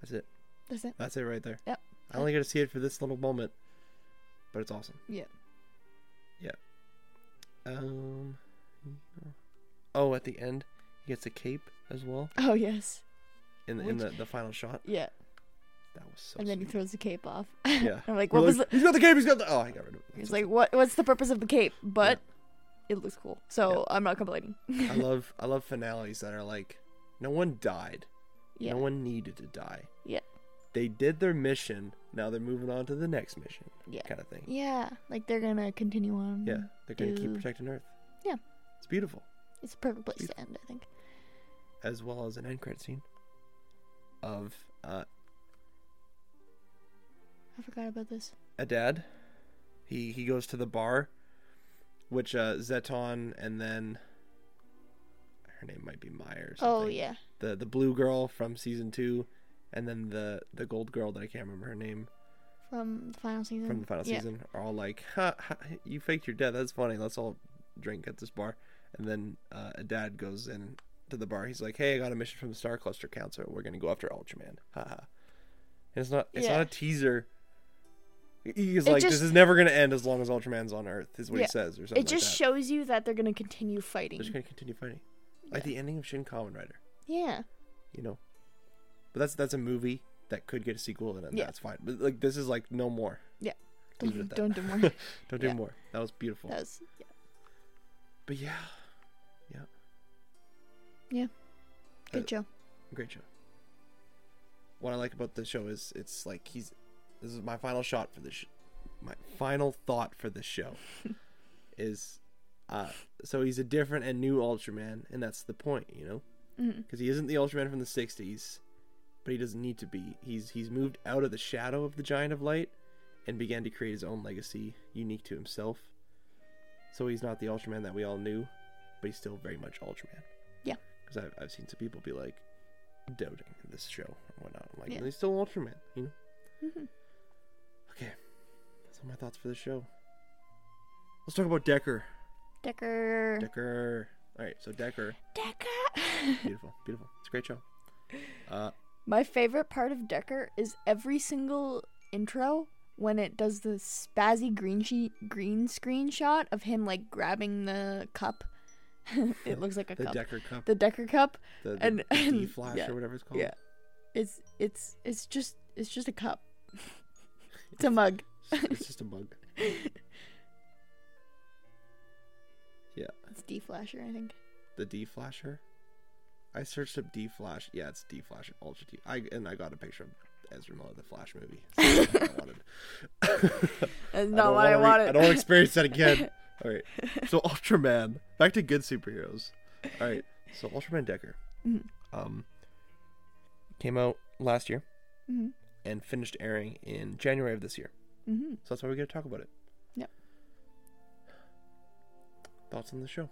"That's it. That's it. That's it right there." Yep. I only got to see it for this little moment, but it's awesome. Yeah. Yeah. Um. Oh, at the end, he gets a cape as well Oh yes. in the, in the, the final shot. Yeah. That was so. and then he throws the cape off. [laughs] yeah. I'm like, We're what was the He's got the cape. He's got the. Oh, I got rid of it. He's That's like, what what's the purpose of the cape? But it looks cool. So Yeah. I'm not complaining. I [laughs] love I love finales that are like, no one died. yeah. No one needed to die. Yeah. They did their mission. Now they're moving on to the next mission. Yeah. Kind of thing. Yeah. Like they're gonna continue on. Yeah. They're gonna keep protecting Earth. Yeah. It's beautiful. It's a perfect place to end, I think. As well as an end credit scene of uh, I forgot about this. Edo. He he goes to the bar, which uh, Zetton and then her name might be Myers. Oh yeah. The the blue girl from season two, and then the the gold girl that I can't remember her name From the final season. from the final yeah. season are all like, ha, ha, "You faked your death. That's funny. Let's all drink at this bar." And then uh, Edo goes in to the bar. He's like, "Hey, I got a mission from the Star Cluster Council. We're gonna go after Ultraman." Ha ha. And it's not. It's Yeah. not a teaser. He's It like, just- "This is never gonna end as long as Ultraman's on Earth." Is what Yeah. he says, or something. It just like shows you that they're gonna continue fighting. They're just gonna continue fighting, like the ending of Shin Kamen Rider. Yeah. You know. But that's that's a movie that could get a sequel, and Yeah. that's fine. But like, this is like no more. Yeah. Leave it at [laughs] Don't, don't do [laughs] more. Don't do Yeah. more. That was beautiful. That was yeah. But yeah, yeah, good Uh, show. great show. What I like about the show is it's like he's. This is my final shot for this. Sh- my final thought for this show [laughs] is, uh, so he's a different and new Ultraman, and that's the point, you know, because he isn't the Ultraman from the '60s, but he doesn't need to be. He's he's moved out of the shadow of the Giant of Light, and began to create his own legacy, unique to himself. So he's not the Ultraman that we all knew, but he's still very much Ultraman. Yeah. Because I've, I've seen some people be like doubting this show and whatnot. I'm like, Yeah. he's still Ultraman, you know? Mhm. That's my thoughts for the show. Let's talk about Decker. Decker. Decker. All right, so Decker, Decker. [laughs] beautiful, beautiful. It's a great show. Uh, My favorite part of Decker is every single intro when it does the spazzy green sheet green screen shot of him like grabbing the cup. [laughs] it looks like a [laughs] the cup. Decker Cup, the Decker cup. the, the, and- the and- D Flash yeah, or whatever it's called. Yeah. It's it's it's just it's just a cup. it's a mug. It's just a bug. [laughs] Yeah. It's D Flasher, I think. The D Flasher. I searched up D Flash. Yeah, it's D Flash Ultra D. I and I got a picture of Ezra Miller, the Flash movie. [laughs] That's what I wanted. [laughs] That's I not don't what I wanna re- wanted. I don't want to experience that again. All right. So Ultraman. Back to good superheroes. All right. So Ultraman Decker. Mhm. Um. Came out last year Mhm. and finished airing in January of this year. Hmm So that's why we get to talk about it. Yep. Thoughts on the show?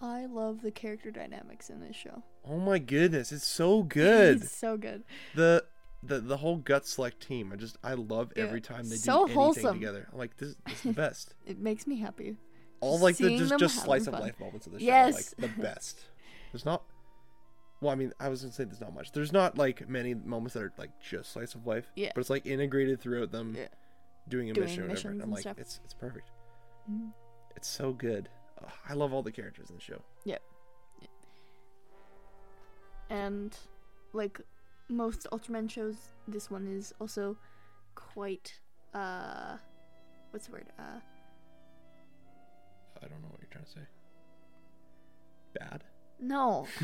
I love the character dynamics in this show. Oh my goodness, it's so [laughs] good. It's so good. the the the whole gut select team. I just I love Yeah. every time they So do anything wholesome. together. I'm like this, this is the best. [laughs] It makes me happy. All like the just just slice of fun. life moments of the show. Yes. Like the best. [laughs] There's not. Well, I mean, I was gonna say there's not much. There's not like many moments that are like just slice of life. Yeah. But it's like integrated throughout them Yeah. doing a Doing mission or whatever. And I'm and like, stuff. it's it's perfect. Mhm. It's so good. Ugh, I love all the characters in the show. Yeah. And like most Ultraman shows, this one is also quite uh what's the word? Uh I don't know what you're trying to say. Bad. no. [laughs]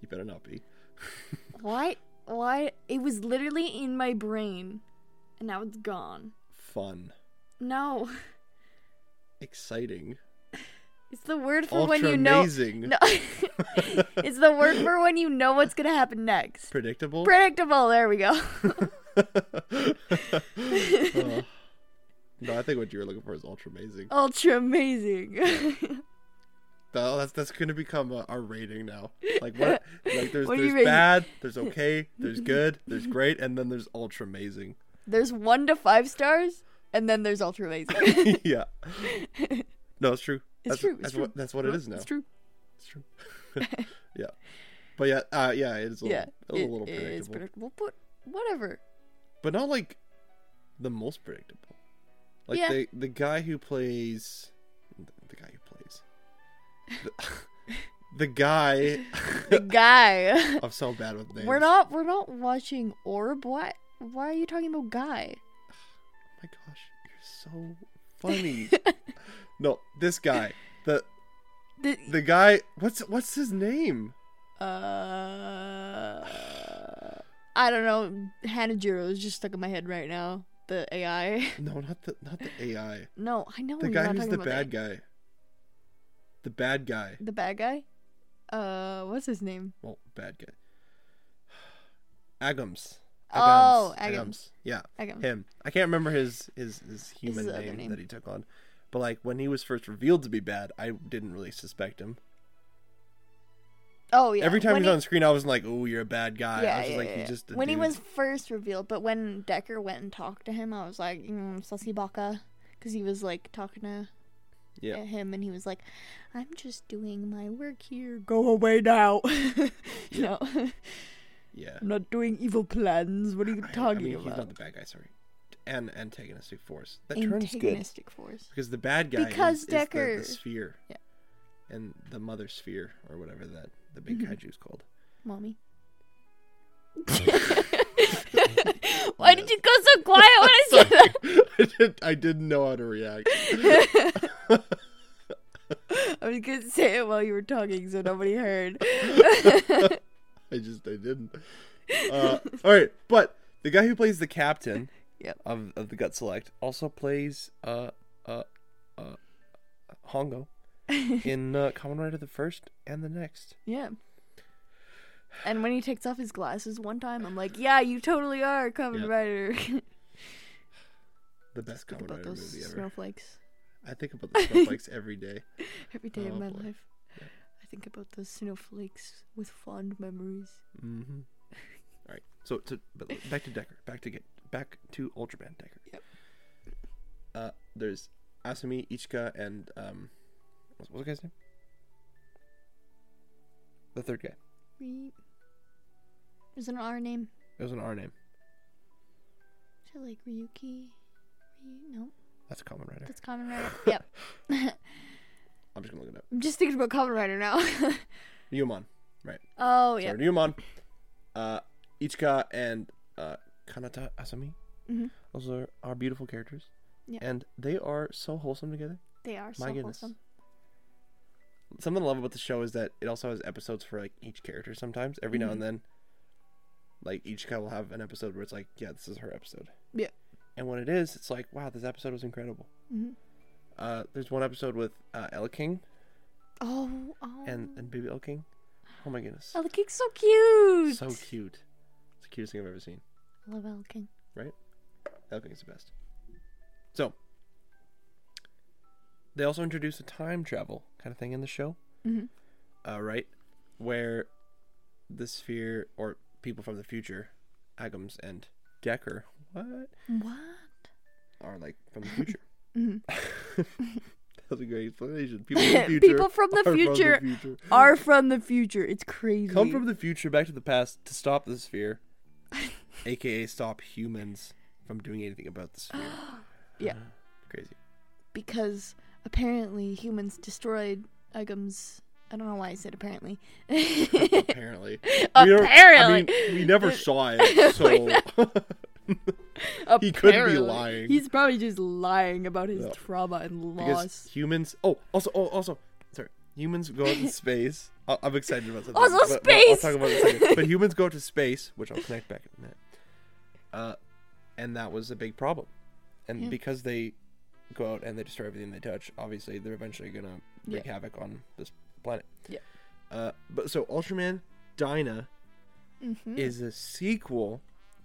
You better not be. Why [laughs] why it was literally in my brain and now it's gone. Fun. No. Exciting. It's the word for when you know amazing. No. [laughs] it's the word for when you know what's gonna happen next. Predictable. Predictable, there we go. Oh. [laughs] No, I think what you were looking for is ultra amazing. Ultra amazing. No, that's that's gonna become a, our rating now. Like what? [laughs] Like there's What there's bad, there's [laughs] okay, there's good, there's great, and then there's ultra amazing. there's one to five stars, and then there's ultra amazing. [laughs] yeah. No, it's true. It's that's, true, it's That's true. what that's what it is now. It's true. It's true. yeah. But yeah, uh, yeah, it is a little, Yeah, a little, it little is predictable, predictable, but whatever. but not like the most predictable. Like Yeah. the the guy who plays the, guy [laughs] the, guy. [laughs] I'm so bad with names. we're not. We're not watching Orb. Why? Why are you talking about guy? Oh my gosh, you're so funny. [laughs] no, this guy. The The, the guy. What's what's his name? uh, I don't know. Hanajiro is just stuck in my head right now. The AI. No, not the not the AI. No, I know. The guy who's the bad guy. The bad guy. The bad guy. Uh, what's his name? Well, bad guy. [sighs] Agams. Oh, Agams. Agams. Yeah, him. I can't remember his his his human his name, name. that he took on, but like when he was first revealed to be bad, I didn't really suspect him. Oh yeah. Every time when he's he- on screen, I was like, "Oh, you're a bad guy." Yeah, I was yeah, like, yeah, "He's yeah. just when he was first revealed, but when Decker went and talked to him, I was like, mm, "Sussy Baka," because he was like talking to Yeah. uh, him, and he was like, "I'm just doing my work here. Go away now." [laughs] you know, Yeah. I'm not doing evil plans. What are you I- talking I mean, about? he's not the bad guy. Sorry, and antagonistic force. That turns good Antagonistic force. because the bad guy Because is, is the- the, sphere. Yeah. And the mother sphere or whatever that the big Mhm. kaiju's called. Mommy. [laughs] [laughs] [laughs] Why did you go so quiet when [laughs] [laughs] I said that? I, did, I didn't know how to react. I was gonna say it while you were talking, so nobody heard. I just I didn't. Uh, all right, but the guy who plays the captain Yep. of of the Gut Select also plays uh uh uh Hongo in uh, Kamen Rider the first and the next. yeah. And when he takes off his glasses one time, I'm like, "Yeah, you totally are Kamen Yep. Rider." [laughs] The best Kamen about Rider those movie ever. snowflakes I think about the snowflakes [laughs] every day. every day Oh, of my boy. life. Yeah. I think about those snowflakes with fond memories. Mm-hmm. All right, so to but back to Decker. Back to get back to Ultraman Decker. Yep. Uh, there's Asumi, Ichika, and um, what's, what's the guy's name? The third guy. Re- Is it an R name? It was an R name. Is it like Ryuki? Ryu- No, That's a Kamen Rider. that's common [laughs] Rider. yep. [laughs] I'm just gonna look it up. I'm just thinking about Kamen Rider now. [laughs] Ryumon. oh yeah. So uh, Ichika, and uh, Kanata Asumi. Mhm. Those are, are beautiful characters. Yeah. And they are so wholesome together. They are so goodness. wholesome. Something I love about the show is that it also has episodes for like each character sometimes. Every now Mhm. and then, like each guy will have an episode where it's like, yeah, this is her episode. Yeah. And when it is, it's like, wow, this episode was incredible. Mhm. Uh, there's one episode with uh, Eleking Oh, oh. and, and Baby Eleking. Oh my goodness. Eleking's so cute. So cute. It's the cutest thing I've ever seen. I love Eleking. Right. Eleking's the best. So, they also introduce a time travel kind of thing in the show. Mhm. uh, right? Where the sphere or people from the future, Agams and Decker, what What? are like from the future? [laughs] Mhm. [laughs] That's a great explanation. People from the [laughs] future. People from the are future future. Are from the future. It's crazy. come from the future back to the past to stop the sphere, aka stop humans from doing anything about the sphere. [gasps] Yeah. [gasps] crazy. because apparently humans destroyed Agams'. I don't know why I said apparently. Apparently, [laughs] We apparently, I mean, we never [laughs] saw it, so [laughs] he could be lying. He's probably just lying about his Yeah. trauma and because loss. humans. Oh, also, oh, also, sorry. Humans go into space. I- I'm excited about something. Also but- but I'll talk about it in a second. But humans go to space, which I'll connect back in a minute. Uh, and that was a big problem. And Yeah. because they go out and they destroy everything they touch, obviously they're eventually gonna wreak havoc on this planet. Yeah. Uh, but so Ultraman Dyna Mhm. is a sequel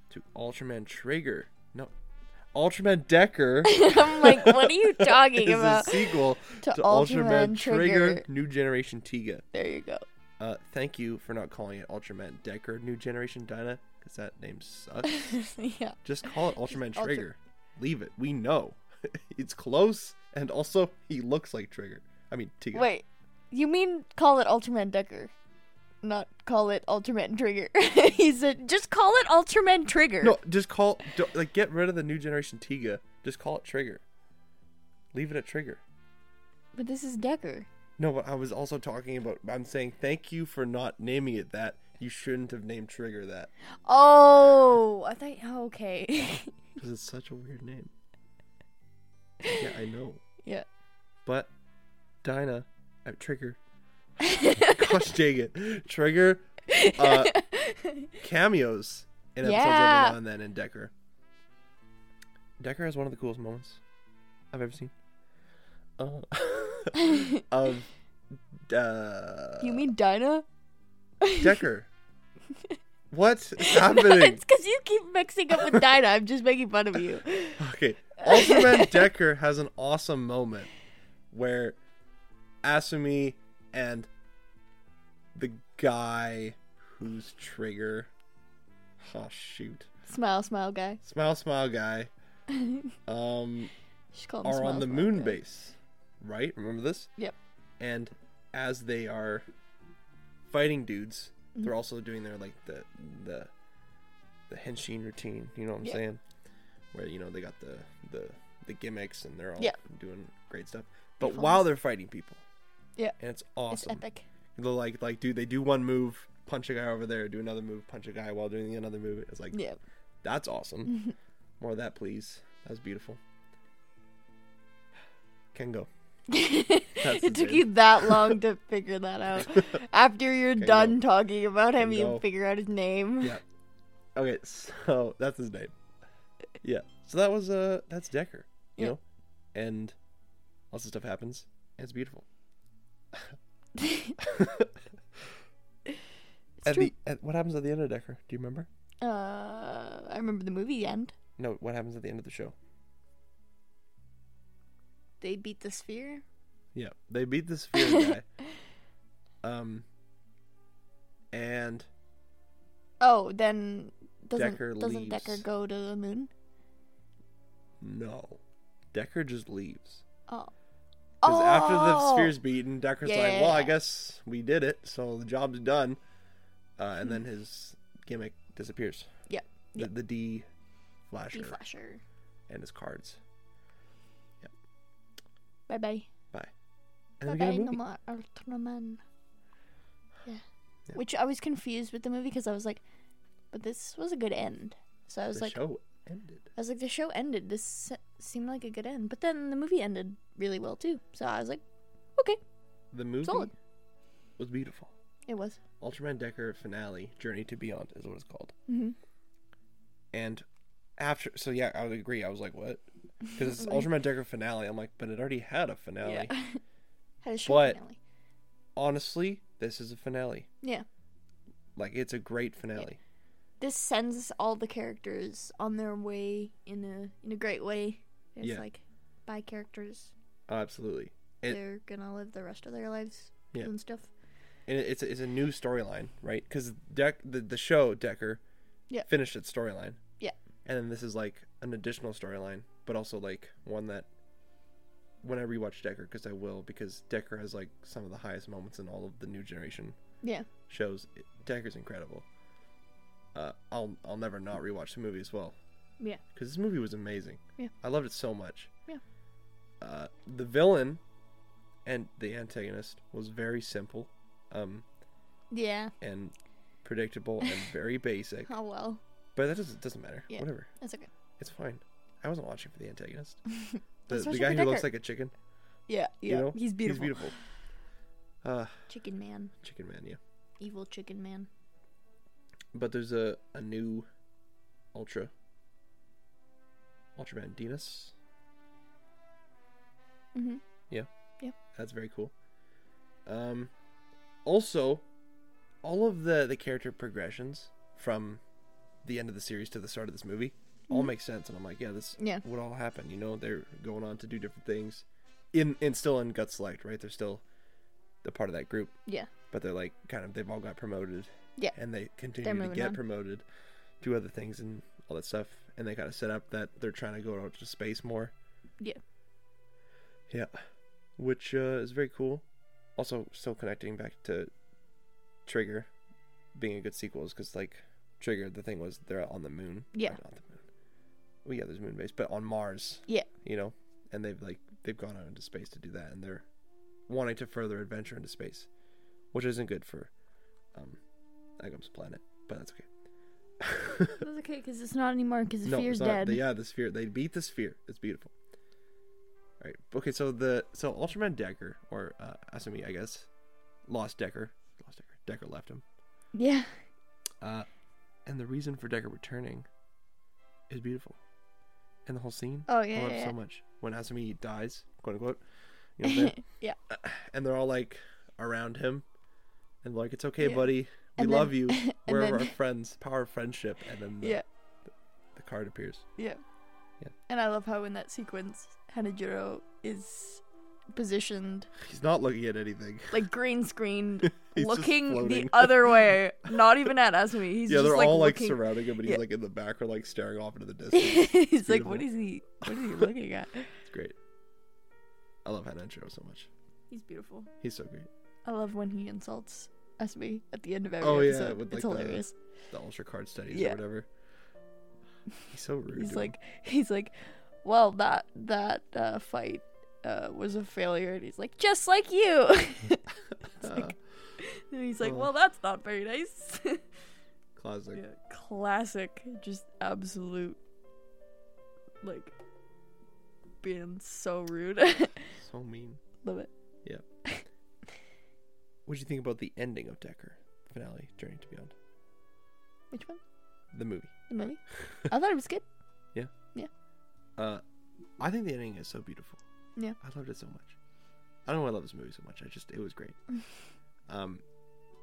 to Ultraman Trigger. No, Ultraman Decker. [laughs] I'm like, what are you [laughs] talking is about? a sequel To, to Ultraman, Ultraman Trigger. Trigger New Generation Tiga. There you go. Uh, thank you for not calling it Ultraman Decker New Generation Dyna, because that name sucks. [laughs] yeah. Just call it Ultraman Ultra- Trigger. Leave it. We know. [laughs] it's close, and also he looks like Trigger. I mean, Tiga. Wait, you mean call it Ultraman Decker, not call it Ultraman Trigger? [laughs] he said, just call it Ultraman Trigger. No, just call. Like, get rid of the New Generation Tiga. Just call it Trigger. Leave it at Trigger. But this is Decker. No, but I was also talking about. I'm saying thank you for not naming it that. You shouldn't have named Trigger that Oh, I thought. oh, okay. [laughs] because it's such a weird name. Yeah, I know. [laughs] yeah. But Dyna, uh, Trigger. [laughs] Gosh dang it, Trigger. Uh, [laughs] cameos in episodes Yeah. every now and then in Decker. Decker has one of the coolest moments I've ever seen. Uh, of uh, you mean Dyna? Decker? What's [laughs] happening? it's because you keep mixing up with Dyna. I'm just making fun of you. Okay. [laughs] Ultraman Decker has an awesome moment where Asumi and the guy whose Trigger. Oh shoot. Smile, smile, guy. Smile smile guy. [laughs] Um are smile, on the moon guy. base. Right? Remember this? Yep. And as they are fighting dudes, Mm-hmm. they're also doing their like the the the henshin routine, you know what I'm Yeah. saying? Where you know they got the the the gimmicks and they're all Yeah. doing great stuff. But Fun. while they're fighting people. Yeah. And it's awesome. It's epic. They're like like dude, they do one move, punch a guy over there, do another move, punch a guy while doing another move. It's like Yeah. that's awesome. [laughs] More of that, please. That was beautiful. Can go. [laughs] it took you that long to figure that out. [laughs] After you're Okay, done talking about him, you figure out his name. Yeah. Okay, so [laughs] that's his name. Yeah. So that was uh that's Decker, you Yeah. know? And lots of stuff happens. And it's beautiful. It's At true. the at, what happens at the end of Decker? Do you remember? Uh, I remember the movie end. No, what happens at the end of the show? They beat the sphere. Yeah. They beat the sphere guy. [laughs] Um and Oh, then doesn't Decker doesn't Decker go to the moon? no. Decker just leaves. Oh. Because after the Oh! sphere's beaten, Decker's Yeah, like, "Well, I guess we did it, so the job's done." Uh, and then his gimmick disappears. Yep, The, yep. the D flasher D flasher. and his cards. Bye bye. Bye. Bye And then we bye. get a No movie. more Ultraman. Yeah. Yeah. Which I was confused with the movie because I was like, but this was a good end. So I was like the like, show ended. I was like, the show ended. This se- seemed like a good end, but then the movie ended really well too. So I was like, okay, The movie Solid. was beautiful. it was. Ultraman Decker finale, Journey to Beyond is what it's called. Mm-hmm. And after, so yeah, I would agree. I was like, "What?" Because it's Ultraman Decker finale. I'm like, but it already had a finale. Yeah. [laughs] Had a show But- finale. Honestly, this is a finale. Yeah. Like, it's a great finale. This sends all the characters on their way in a in a great way. It's Yeah. like, by characters. Oh, absolutely. It- They're gonna live the rest of their lives Yeah. doing stuff. and it's a, it's a new storyline, right? Because Deck the the show Decker, Yeah. finished its storyline. And then this is like an additional storyline, but also like one that when I rewatch Decker, because I will, because Decker has like some of the highest moments in all of the new generation Yeah. shows. Decker's incredible. Uh, I'll I'll never not rewatch the movie as well. Yeah. Because this movie was amazing. Yeah. I loved it so much. Yeah. Uh, the villain and the antagonist was very simple. Um, Yeah. and predictable and very [laughs] basic. Oh well. But that doesn't doesn't matter. Yeah. Whatever. That's okay. It's fine. I wasn't watching for the antagonist. [laughs] The, the guy who looks like a chicken. Yeah. Yeah. You know? He's beautiful. He's beautiful. Uh, Chicken man. chicken man, yeah. Evil chicken man. But there's a, a new Ultra. Ultraman Dinas. Mm-hmm. Yeah. Yeah. That's very cool. Um, also, all of the the character progressions from the end of the series to the start of this movie all Mhm. make sense, and I'm like, yeah, this Yeah. would all happen. You know, they're going on to do different things, in and still in Gut Select, right? They're still the part of that group, Yeah. but they're like kind of they've all got promoted, Yeah. and they continue to get on. promoted, do other things and all that stuff, and they kind of set up that they're trying to go out to space more. Yeah. Yeah, which uh, is very cool. Also, still connecting back to Trigger being a good sequel is because like Trigger, the thing was they're on the moon. Yeah. Not the moon. Well, yeah, there's moon base, but on Mars. Yeah. You know, and they've like they've gone out into space to do that, and they're wanting to further adventure into space, which isn't good for um, Agam's planet, but that's okay. [laughs] That's okay because it's not anymore because the no, fear's it's not. dead. The, yeah, the sphere. They beat the sphere. It's beautiful. All right. Okay. So the so Ultraman Decker or uh, Asumi, I guess, lost Decker. Lost Decker. Decker left him. yeah. Uh, and the reason for Decker returning is beautiful. And the whole scene, Oh yeah, I love yeah, so much. When Asumi dies, quote unquote, you know [laughs] what yeah. and they're all like around him, and like, it's okay, Yeah. buddy. We And then- love you. [laughs] We're then- our [laughs] friends. Power of friendship. And then the, yeah. the card appears. Yeah. Yeah. And I love how in that sequence Hanejiro is positioned He's not looking at anything. like green screened, [laughs] He's looking the other [laughs] way, not even at Asumi. He's yeah, just they're like all like surrounding him, but he's Yeah. like in the background, like staring off into the [laughs] distance. He's like, what is he? What is he looking at? it's great. I love Hanejiro so much. He's beautiful. He's so great. I love when he insults Asumi at the end of every Oh, yeah, episode. with, it's like, the- hilarious. The ultra card studies Yeah. or whatever. He's so rude. He's to him. like, he's like, well, that that uh, fight uh, was a failure, and he's like, just like you. It's Uh, like- and he's like, Oh. well, that's not very nice. [laughs] classic. yeah, classic, just absolute, like, being so rude. [laughs] So mean. Love it. Yeah. what do you think about the ending of Decker finale, Journey to Beyond, Which one? the movie? The movie? [laughs] I thought it was good. Yeah. Yeah. Uh, I think the ending is so beautiful. Yeah. I loved it so much. I don't know why I love this movie so much. I just it was great. um,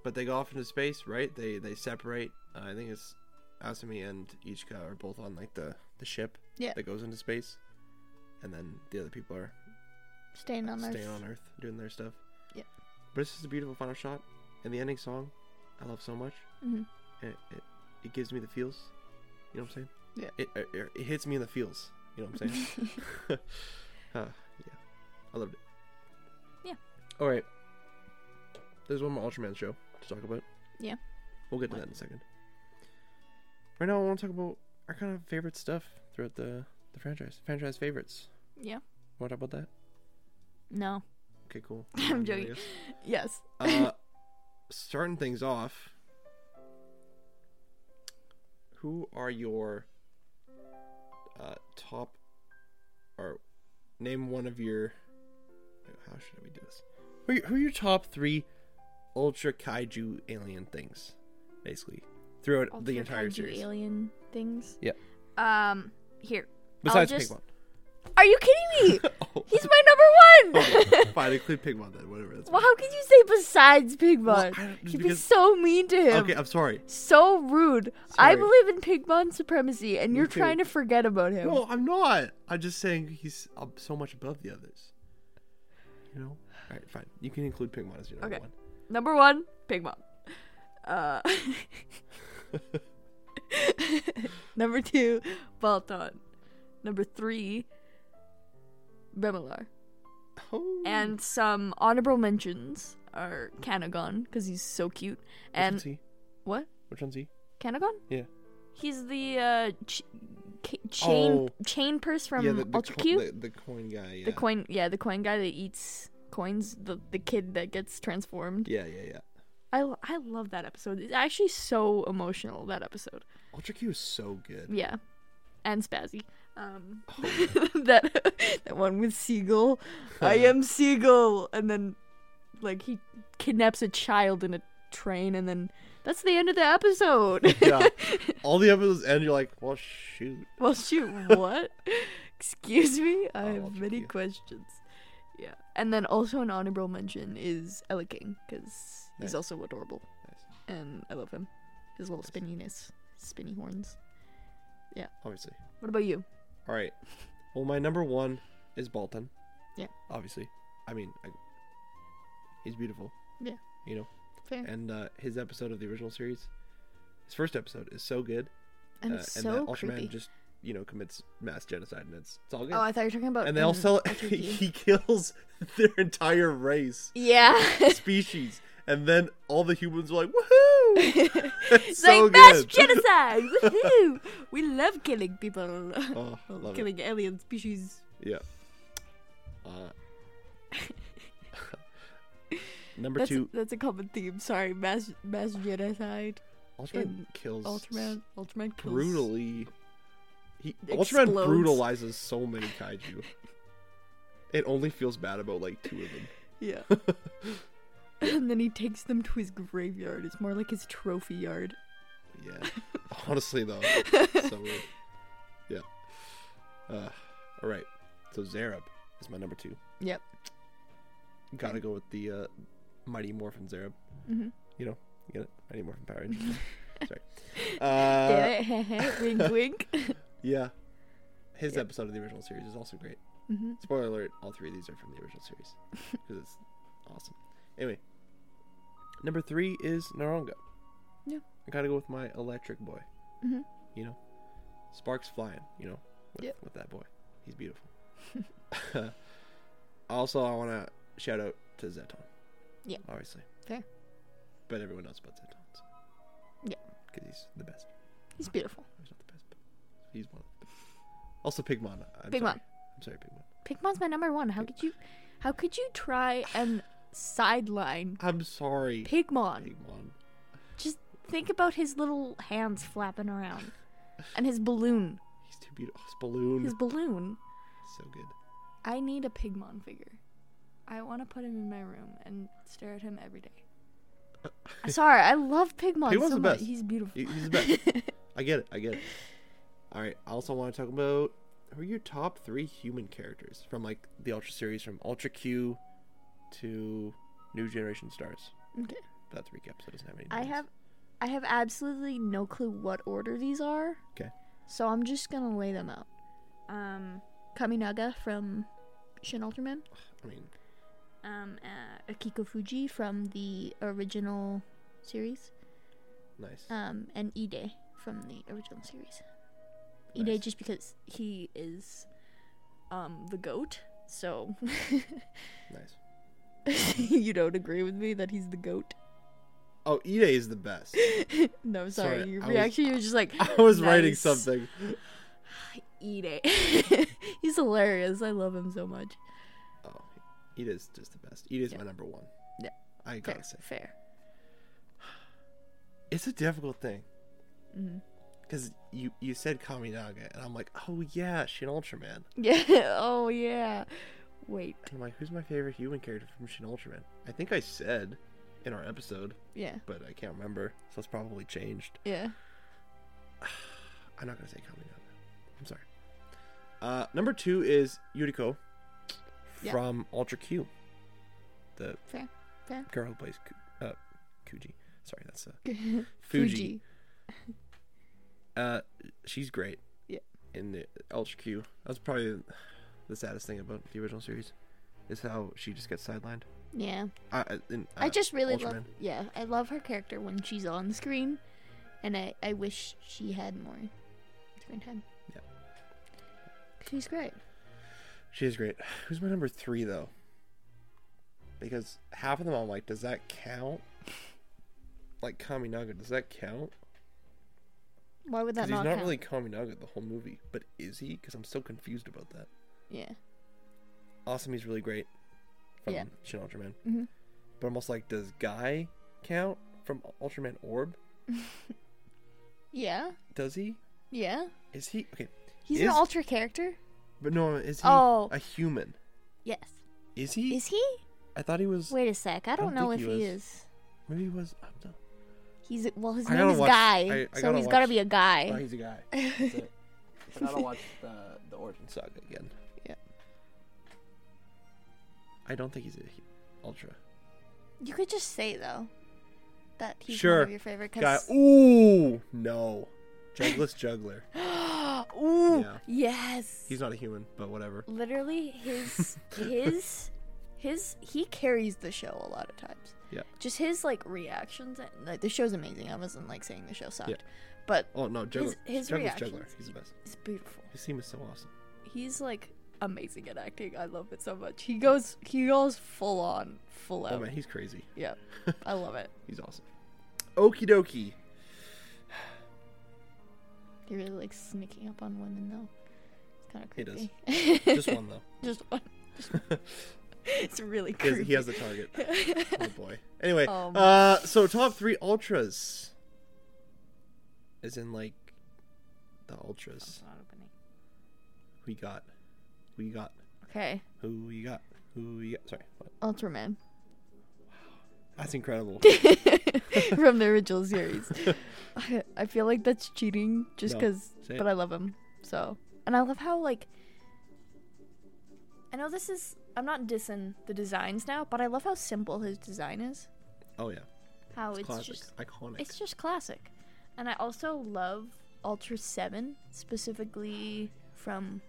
but they go off into space, right? They they separate. Uh, I think it's Asumi and Ichika are both on like the the ship Yeah. that goes into space, and then the other people are Staying on staying Earth. on Earth doing their stuff. Yeah. But it's just a beautiful final shot, and the ending song, I love so much. hmm It it, it gives me the feels. You know what I'm saying? Yeah. It, it it hits me in the feels. You know what I'm saying? [laughs] [laughs] uh, yeah, I loved it. Yeah. All right. There's one more Ultraman show to talk about. Yeah. We'll get to What? that in a second. Right now, I want to talk about our kind of favorite stuff throughout the the franchise. Franchise favorites. Yeah. Want to talk about that? No. Okay, cool. [laughs] I'm joking. yes. Yes. Uh, [laughs] starting things off. Who are your uh, top, or name one of your? How should we do this? Who are, your, who are your top three ultra kaiju alien things, basically, throughout the entire kaiju series? alien things. Yeah. Um. Here. Besides just- Pigmon. Are you kidding me? oh, [laughs] He's my number one. okay, fine, include Pigmon then. Whatever. That's well, fine. how could you say besides Pigmon? Well, You'd be so mean to him. Okay, I'm sorry. So rude. I believe in Pigmon supremacy, and Me you're too. trying to forget about him. No, I'm not. I'm just saying he's up so much above the others. You know? Alright, fine. You can include Pigmon as your number Okay. one. Number one, Pigmon. Uh, [laughs] number two, Baltan. Number three, Bemular. Oh. And some honorable mentions are Kanegon, because he's so cute. Which And one's he? what? Which one's he? Kanegon? Yeah. He's the uh, ch- ca- chain Oh. chain purse from yeah, the, the, Ultra co- Q. the, the coin guy. Yeah. The coin, yeah, the coin guy that eats coins. The the kid that gets transformed. Yeah, yeah, yeah. I, I love that episode. It's actually so emotional. That episode. Ultra Q is so good. Yeah, and Spazzy. Um, Oh, [laughs] that that one with Seagull. I am Seagull, and then like he kidnaps a child in a train, and then that's the end of the episode. Yeah. [laughs] All the episodes end, you're like, well, shoot. well, shoot, what? [laughs] Excuse me. I Oh, have many Q. questions. And then also an honorable mention is Eleking because Nice. he's also adorable, Nice. and I love him. His little spinniness, spinny horns. Yeah. Obviously. What about you? All right. Well, my number one is Baltan. Yeah. Obviously. I mean, I, he's beautiful. Yeah. You know, Fair. and uh, his episode of the original series, his first episode is so good. And uh, it's and so that Ultraman creepy. just you know commits mass genocide, and it's it's all good. Oh, I thought you were talking about. and they in also [laughs] he kills [laughs] their entire race yeah. [laughs] species, and then all the humans are like, "Woohoo!" it's so like mass genocide. Woohoo! We love killing people. Oh, love it. killing alien species. Yeah. Uh, number that's two, A, that's a common theme. Sorry, mass mass genocide. Ultraman kills Ultraman. Ultraman kills. brutally. He Ultraman brutalizes so many kaiju. it only feels bad about like two of them. Yeah. [laughs] and then he takes them to his graveyard. It's more like his trophy yard. Yeah. [laughs] Honestly though, [laughs] so weird. Yeah. Uh, all right. So Zarab is my number two. Yep. Gotta go with the uh, Mighty Morphin Zarab. Mm-hmm. You know, get it? Mighty Morphin Power Rangers. Sorry. Uh, wink, wink. Yeah. His Yep. episode of the original series is also great. hmm Spoiler alert: all three of these are from the original series because it's awesome. Anyway, number three is Neronga. Yeah. I gotta go with my electric boy. hmm You know, sparks flying. You know, with, Yep. with that boy, he's beautiful. [laughs] also, I want to shout out to Zetton. Yeah. obviously. Fair. But everyone knows about Zetton. So. Yeah. because he's the best. He's beautiful. He's one of the best. Also, Pigmon. I'm Pigmon. Sorry. I'm sorry, Pigmon. Pigmon's my number one. How could you, how could you try and sideline I'm sorry, Pigmon? Pigmon. Just think about his little hands flapping around, and his balloon. He's too beautiful. His balloon. His balloon. So good. I need a Pigmon figure. I want to put him in my room and stare at him every day. [laughs] Sorry, I love Pigmon Pigmon's so the much. best. He's beautiful. He's the best. [laughs] I get it. I get it. All right. I also want to talk about who are your top three human characters from like the Ultra series, from Ultra Q to New Generation Stars. Okay. That's a recap, so it doesn't have any. I names. have, I have absolutely no clue what order these are. Okay. So I'm just gonna lay them out. Um, Kaminaga from Shin Ultraman. I mean, Um, uh, Akiko Fuji from the original series. nice. Um, and Ide from the original series. Ide Nice. just because he is, um, the goat. So nice. [laughs] you don't agree with me that he's the goat? Oh, Ide is the best. [laughs] No, sorry. Sorry, Your I was- reaction, you were just like, [laughs] I was writing something. [sighs] Ide. he's hilarious. I love him so much. Oh, Ide is just the best. Ide is Yeah. my number one. Yeah. I gotta say, Fair. it's a difficult thing. hmm Because you, you said Kaminaga, and I'm like, oh yeah, Shin Ultraman. [laughs] Yeah. Oh yeah. Wait. And I'm like, who's my favorite human character from Shin Ultraman? I think I said in our episode, Yeah. but I can't remember, so it's probably changed. [sighs] Yeah. I'm not gonna say Kaminaga. I'm sorry. Uh, number two is Yuriko Yeah. from Ultra Q, the Fair. Fair. girl who plays uh, Kuji. Sorry, that's uh, [laughs] Fuji. [laughs] Uh, she's great. Yeah. In the Ultra Q, that's probably the saddest thing about the original series, is how she just gets sidelined. Yeah. I in, uh, I just really love. Yeah, I love her character when she's on screen, and I I wish she had more screen time. Yeah. She's great. She is great. Who's my number three though? Because half of them I'm like, does that count? Like Kaminaga, does that count? Why would that Because he's not, not count? really Kaminaga the whole movie, but is he? Because I'm so confused about that. Yeah. Awesome, he's really great from Yeah. Shin Ultraman. Mhm. But also like, does Guy count from Ultraman Orb? [laughs] Yeah. Does he? Yeah. Is he okay? He's an ultra character. But no, is he Oh. a human? Yes. Is he? Is he? I thought he was. Wait a sec. I don't, don't know if he, he is. Maybe he was. I'm not- He's well. His I name is watch- Guy, I- I so gotta he's got to be a guy. Oh, he's a guy. [laughs] That's it. I gotta watch the the origin saga again. Yeah. I don't think he's a he- ultra You could just say though that he's one of your favorite. guy. Ooh, no, Jugglus [gasps] Juggler. [gasps] Ooh, Yeah. yes. He's not a human, but whatever. literally his [laughs] his his he carries the show a lot of times. Yeah. Just his like reactions. and, Like the show's amazing. I wasn't like saying the show sucked, Yeah. but Oh no, Juggler. his Juggler's Juggler. He's the best. it's beautiful. His theme is so awesome. He's like amazing at acting. I love it so much. He goes he goes full on, full oh, out. Oh man, he's crazy. yeah, [laughs] I love it. He's awesome. Okie dokie. He really likes sneaking up on women though. It's kind of creepy. He does. Just one though. [laughs] Just one. [laughs] [laughs] it's really He has, creepy. he has the target. [laughs] Oh boy. Anyway, Um. uh, so top three ultras. Is in like the ultras. not opening. Who got? Who you got? Okay, Who you got? Who you got? Sorry. What? Ultraman That's incredible. [laughs] from the original series. I, I feel like that's cheating, just because. say it. But I love him so, and I love how like. I know this is. I'm not dissing the designs now, but I love how simple his design is. Oh yeah. How it's, Classic. just Iconic. It's just classic. And I also love Ultra 7, specifically from.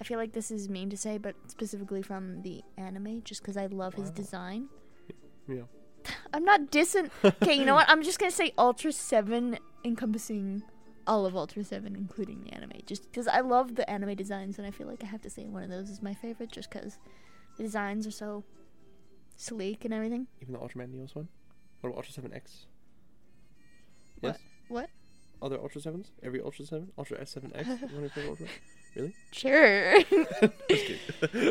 I feel like this is mean to say, but specifically from the anime, just because I love his design. Yeah. [laughs] I'm not dissing. Okay, you know what? I'm just going to say Ultra 7 encompassing all of Ultra 7, including the anime. Just because I love the anime designs, and I feel like I have to say one of those is my favorite, just because the designs are so sleek and everything. Even the Ultraman Neos one. What about Ultra Seven X? What? What? Other Ultra Sevens? Every Ultra Seven? Ultra S Seven X? One of your Ultra? Really? Sure. [laughs] [laughs]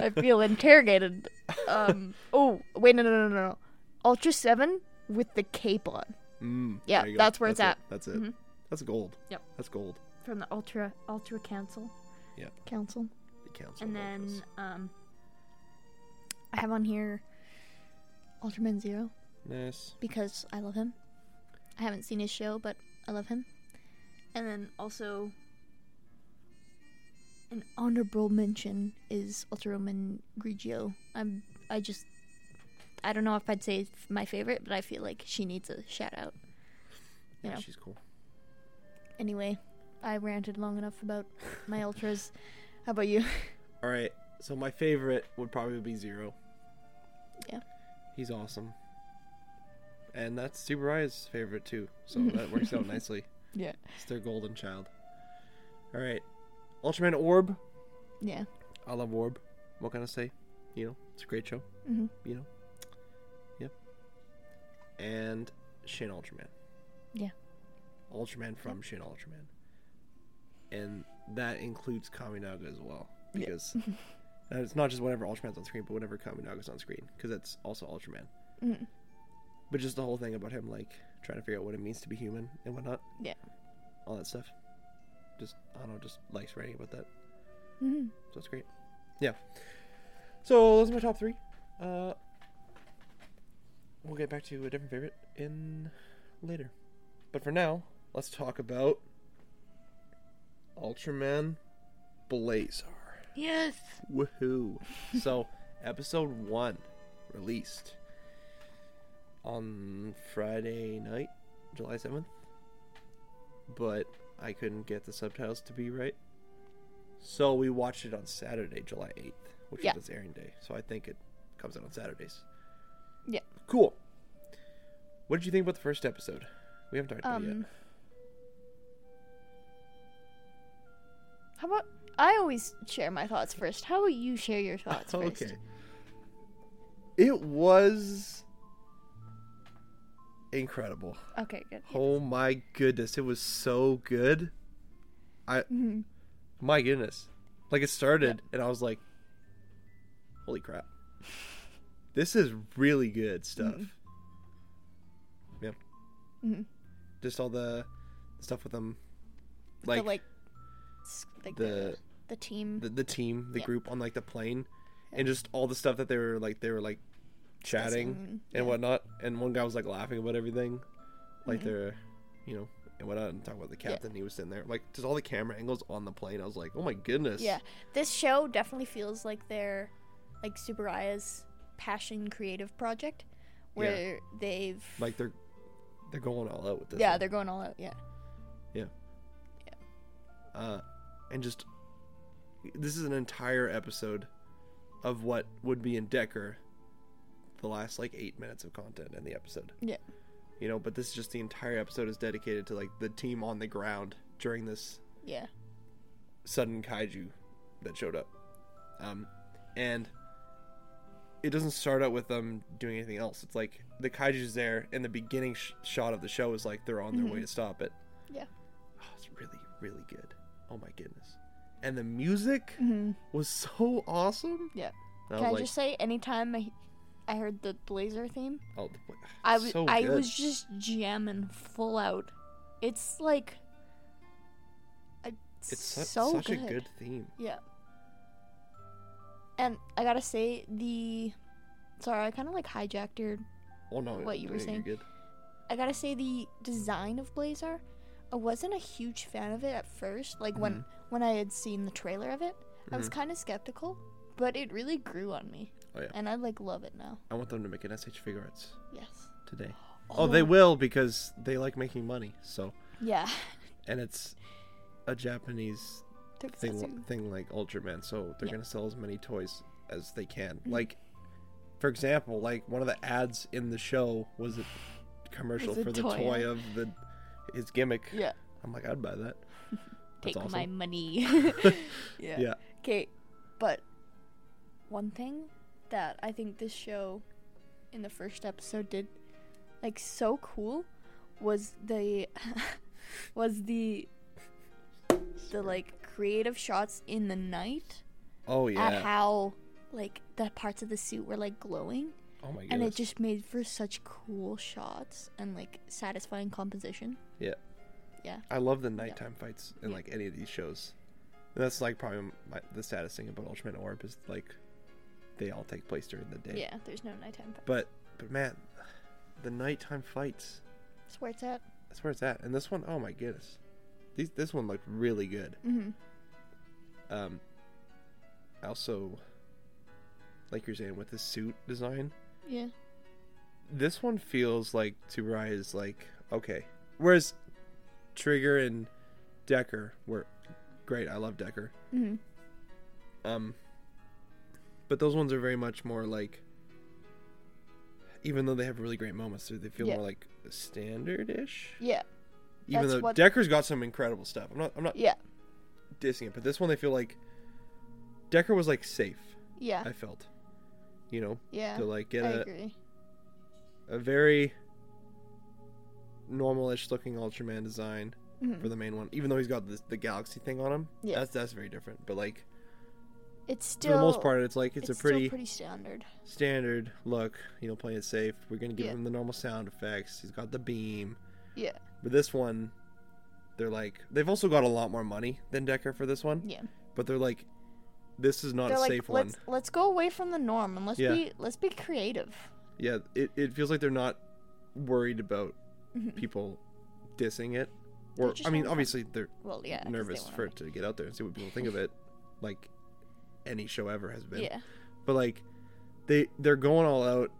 I feel interrogated. Um. [laughs] Oh, wait, no, no, no, no, no. Ultra Seven with the cape on Mm, Yeah, there you go. that's where it's it. at. That's it. Mhm. That's gold. Yep. That's gold. from the Ultra Ultra Council. Yeah. Council. The council. And then um, I have on here Ultraman Zero Nice. because I love him. I haven't seen his show, but I love him. And then also an honorable mention is Ultraman Grigio. I'm I just I don't know if I'd say it's my favorite, but I feel like she needs a shout out. You Yeah, know. she's cool. Anyway, I ranted long enough about my ultras. How about you? [laughs] All right. So my favorite would probably be Zero. Yeah. He's awesome. And that's Tsuburaya's favorite too. So [laughs] that works out nicely. Yeah. It's their golden child. All right. Ultraman Orb. Yeah. I love Orb. What can I say? You know, it's a great show. hmm You know. Yep. And Shin Ultraman. Yeah. Ultraman from Shin Ultraman. And that includes Kaminaga as well. Because [laughs] it's not just whenever Ultraman's on screen, but whenever Kaminaga's on screen. Because that's also Ultraman. hmm But just the whole thing about him, like, trying to figure out what it means to be human and whatnot. Yeah. All that stuff. Just, I don't know, just likes writing about that. hmm So it's great. Yeah. So those are my top three. Uh, we'll get back to a different favorite in later. But for now, let's talk about Ultraman Blazar. Yes. Woohoo! so, episode one released on Friday night, July 7th. But I couldn't get the subtitles to be right. So, we watched it on Saturday, July 8th, which Yeah. is its airing day. So, I think it comes out on Saturdays. Yeah. Cool. What did you think about the first episode? We haven't talked about it Um. yet. How about I always share my thoughts first. How about you share your thoughts [laughs] first? Okay. It was incredible. Okay. Good. Oh my goodness, it was so good. I Mhm. my goodness. Like it started and I was like holy crap. [laughs] This is really good stuff. Mhm. Yeah. Mhm. Just all the stuff with them The, like, like, the the, the team. the the team, the Yeah. group on like the plane Yeah. and just all the stuff that they were like they were like chatting discussing, and yeah. whatnot. And one guy was like laughing about everything, like Mhm. they're, you know, and whatnot. And talking about the captain, he was sitting there, like just all the camera angles on the plane. I was like, oh my goodness. Yeah, this show definitely feels like their, like Tsuburaya's passion creative project, where they've Like they're they're going all out with this. yeah one. they're going all out. Yeah. Yeah. uh, and just this is an entire episode of what would be in Decker, the last like eight minutes of content in the episode. Yeah. You know, but this is just the entire episode is dedicated to like the team on the ground during this Yeah. sudden kaiju that showed up. Um, and it doesn't start out with them doing anything else. It's like the kaiju's there, and the beginning sh- shot of the show is like they're on their way Mhm. to stop it. Yeah. Oh, it's really, really good. Oh my goodness. And the music Mm-hmm. was so awesome. Yeah. And Can I I like, just say, anytime I, I heard the Blazar theme, oh, the I was so I was just jamming full out. It's like, I, It's su- so such good. a good theme. Yeah. And I gotta say the, sorry, I kind of like hijacked your. Oh no, What you were saying. good. I gotta say the design of Blazar. I wasn't a huge fan of it at first. Like when Mhm. when I had seen the trailer of it, I was Mhm. kind of skeptical, but it really grew on me. Oh, yeah. And I like love it now. I want them to make an S.H.Figuarts Yes. today. Oh, they will because they like making money. So, Yeah. and it's a Japanese thing thing like Ultraman, so they're Yeah. gonna sell as many toys as they can. Mhm. Like, for example, like one of the ads in the show was a commercial Was a for the toy, toy of the his gimmick. Yeah. I'm like, I'd buy that. [laughs] Take awesome. my money. [laughs] [laughs] yeah. Yeah. Okay, but one thing that I think this show in the first episode did like so cool was the was the the like creative shots in the night Oh yeah. at how like the parts of the suit were like glowing Oh my and it just made for such cool shots and like satisfying composition. Yeah. Yeah. I love the nighttime fights in Yeah. like any of these shows. And that's like probably my, the saddest thing about Ultraman Orb is like they all take place during the day. Yeah, there's no nighttime. fight. But but man, the nighttime fights. That's where it's at. That's where it's at. And this one, oh my goodness, these this one looked really good. Mm-hmm. Um, also, like you're saying with the suit design, Yeah. this one feels like Tsuburaya is like okay. Whereas Trigger and Decker were great. I love Decker. Mm-hmm. Um, but those ones are very much more like, even though they have really great moments, they- feel Yeah. more like standard-ish. Yeah. Even That's though what- Decker's got some incredible stuff. I'm not, I'm not Yeah. dissing it, but this one they feel like Decker was like safe. Yeah. I felt, you know, yeah. to like get I a, agree. a very normal-ish looking Ultraman design Mhm. for the main one, even though he's got this, the galaxy thing on him. Yeah. That's that's very different. But like It's still for the most part, it's like it's, it's a pretty pretty standard. standard look. You know, playing it safe. We're gonna give Yeah. him the normal sound effects. He's got the beam. Yeah. But this one, they're like they've also got a lot more money than Decker for this one. Yeah. But they're like, this is not They're a like safe one. let's let's go away from the norm and let's Yeah. be let's be creative. Yeah, it, it feels like they're not worried about Mhm. people dissing it. Or just I mean, obviously they're Well, yeah. 'cause they nervous wanna for it to get out there and see what people think of it, [laughs] like any show ever has been. Yeah. But like, they they're going all out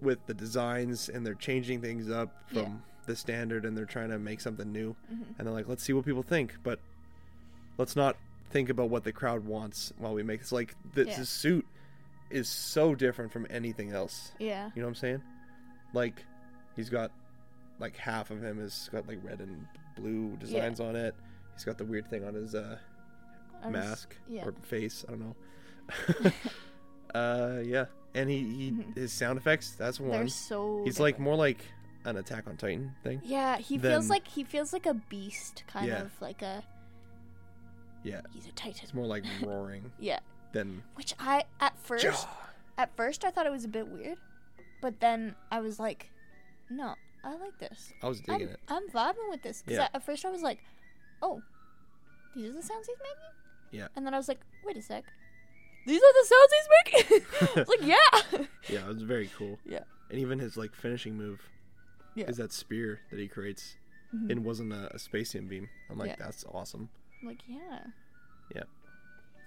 with the designs and they're changing things up from Yeah. the standard and they're trying to make something new. Mhm. And they're like, let's see what people think, but let's not think about what the crowd wants while we make this. Like, this, Yeah. this suit is so different from anything else. Yeah. You know what I'm saying? Like, he's got like half of him has got like red and blue designs on it. He's got the weird thing on his uh, mask yeah. or face. I don't know. [laughs] [laughs] uh, yeah, and he, he Mhm. his sound effects. That's one. They're so He's like more like an Attack on Titan thing. Yeah, he feels like he feels like a beast kind Yeah. of like a Yeah, he's a titan. it's more like [laughs] roaring Yeah. than. Which I at first Jaw. at first I thought it was a bit weird, but then I was like, no, I like this. I was digging I'm, it. I'm vibing with this because Yeah. at first I was like, oh, these are the sounds he's making. Yeah. And then I was like, wait a sec, these are the sounds he's making. [laughs] Like, yeah. [laughs] Yeah, it was very cool. Yeah. And even his like finishing move Yeah. is that spear that he creates. Mhm. It wasn't a, a Specium beam. I'm like, Yeah. that's awesome. Like, yeah. Yeah.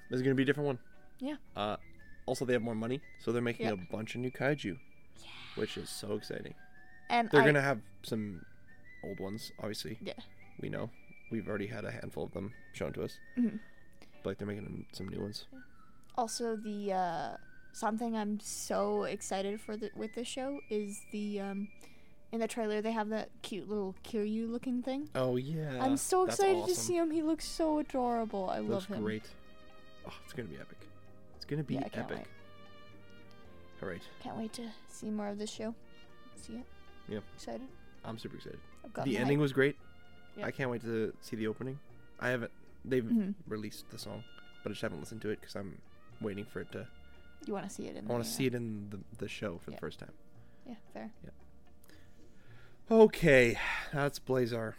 There's gonna be a different one. Yeah. Uh, also they have more money, so they're making Yeah. a bunch of new kaiju, which is so exciting. And They're I, gonna have some old ones, obviously. Yeah. We know. We've already had a handful of them shown to us. Mhm. But like they're making some new ones. also the uh, something I'm so excited for the, with this show is the um, in the trailer they have that cute little Kiryu looking thing. Oh yeah. I'm so excited to see him. He looks so adorable. I Looks love him. great. Oh, it's gonna be epic. It's gonna be Yeah, I can't epic. wait. All right. Can't wait to see more of this show. See it. Yeah. Excited. I'm super excited. The ending hype. was great. Yeah. I can't wait to see the opening. I haven't. They've Mhm. released the song, but I just haven't listened to it because I'm waiting for it to You want to see it in I want to see it in the, the show for Yeah. the first time. Yeah, fair. Okay, that's Blazar.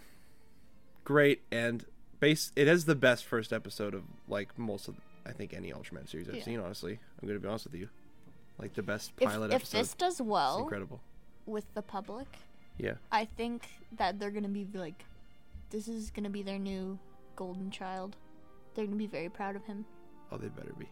Great, and base. It is the best first episode of like most of I think any Ultraman series I've Yeah. seen. Honestly, I'm gonna be honest with you. Like the best pilot if episode. If this does it's well incredible. with the public, Yeah. I think that they're gonna be like, this is gonna be their new golden child. They're gonna be very proud of him. Oh, they better be.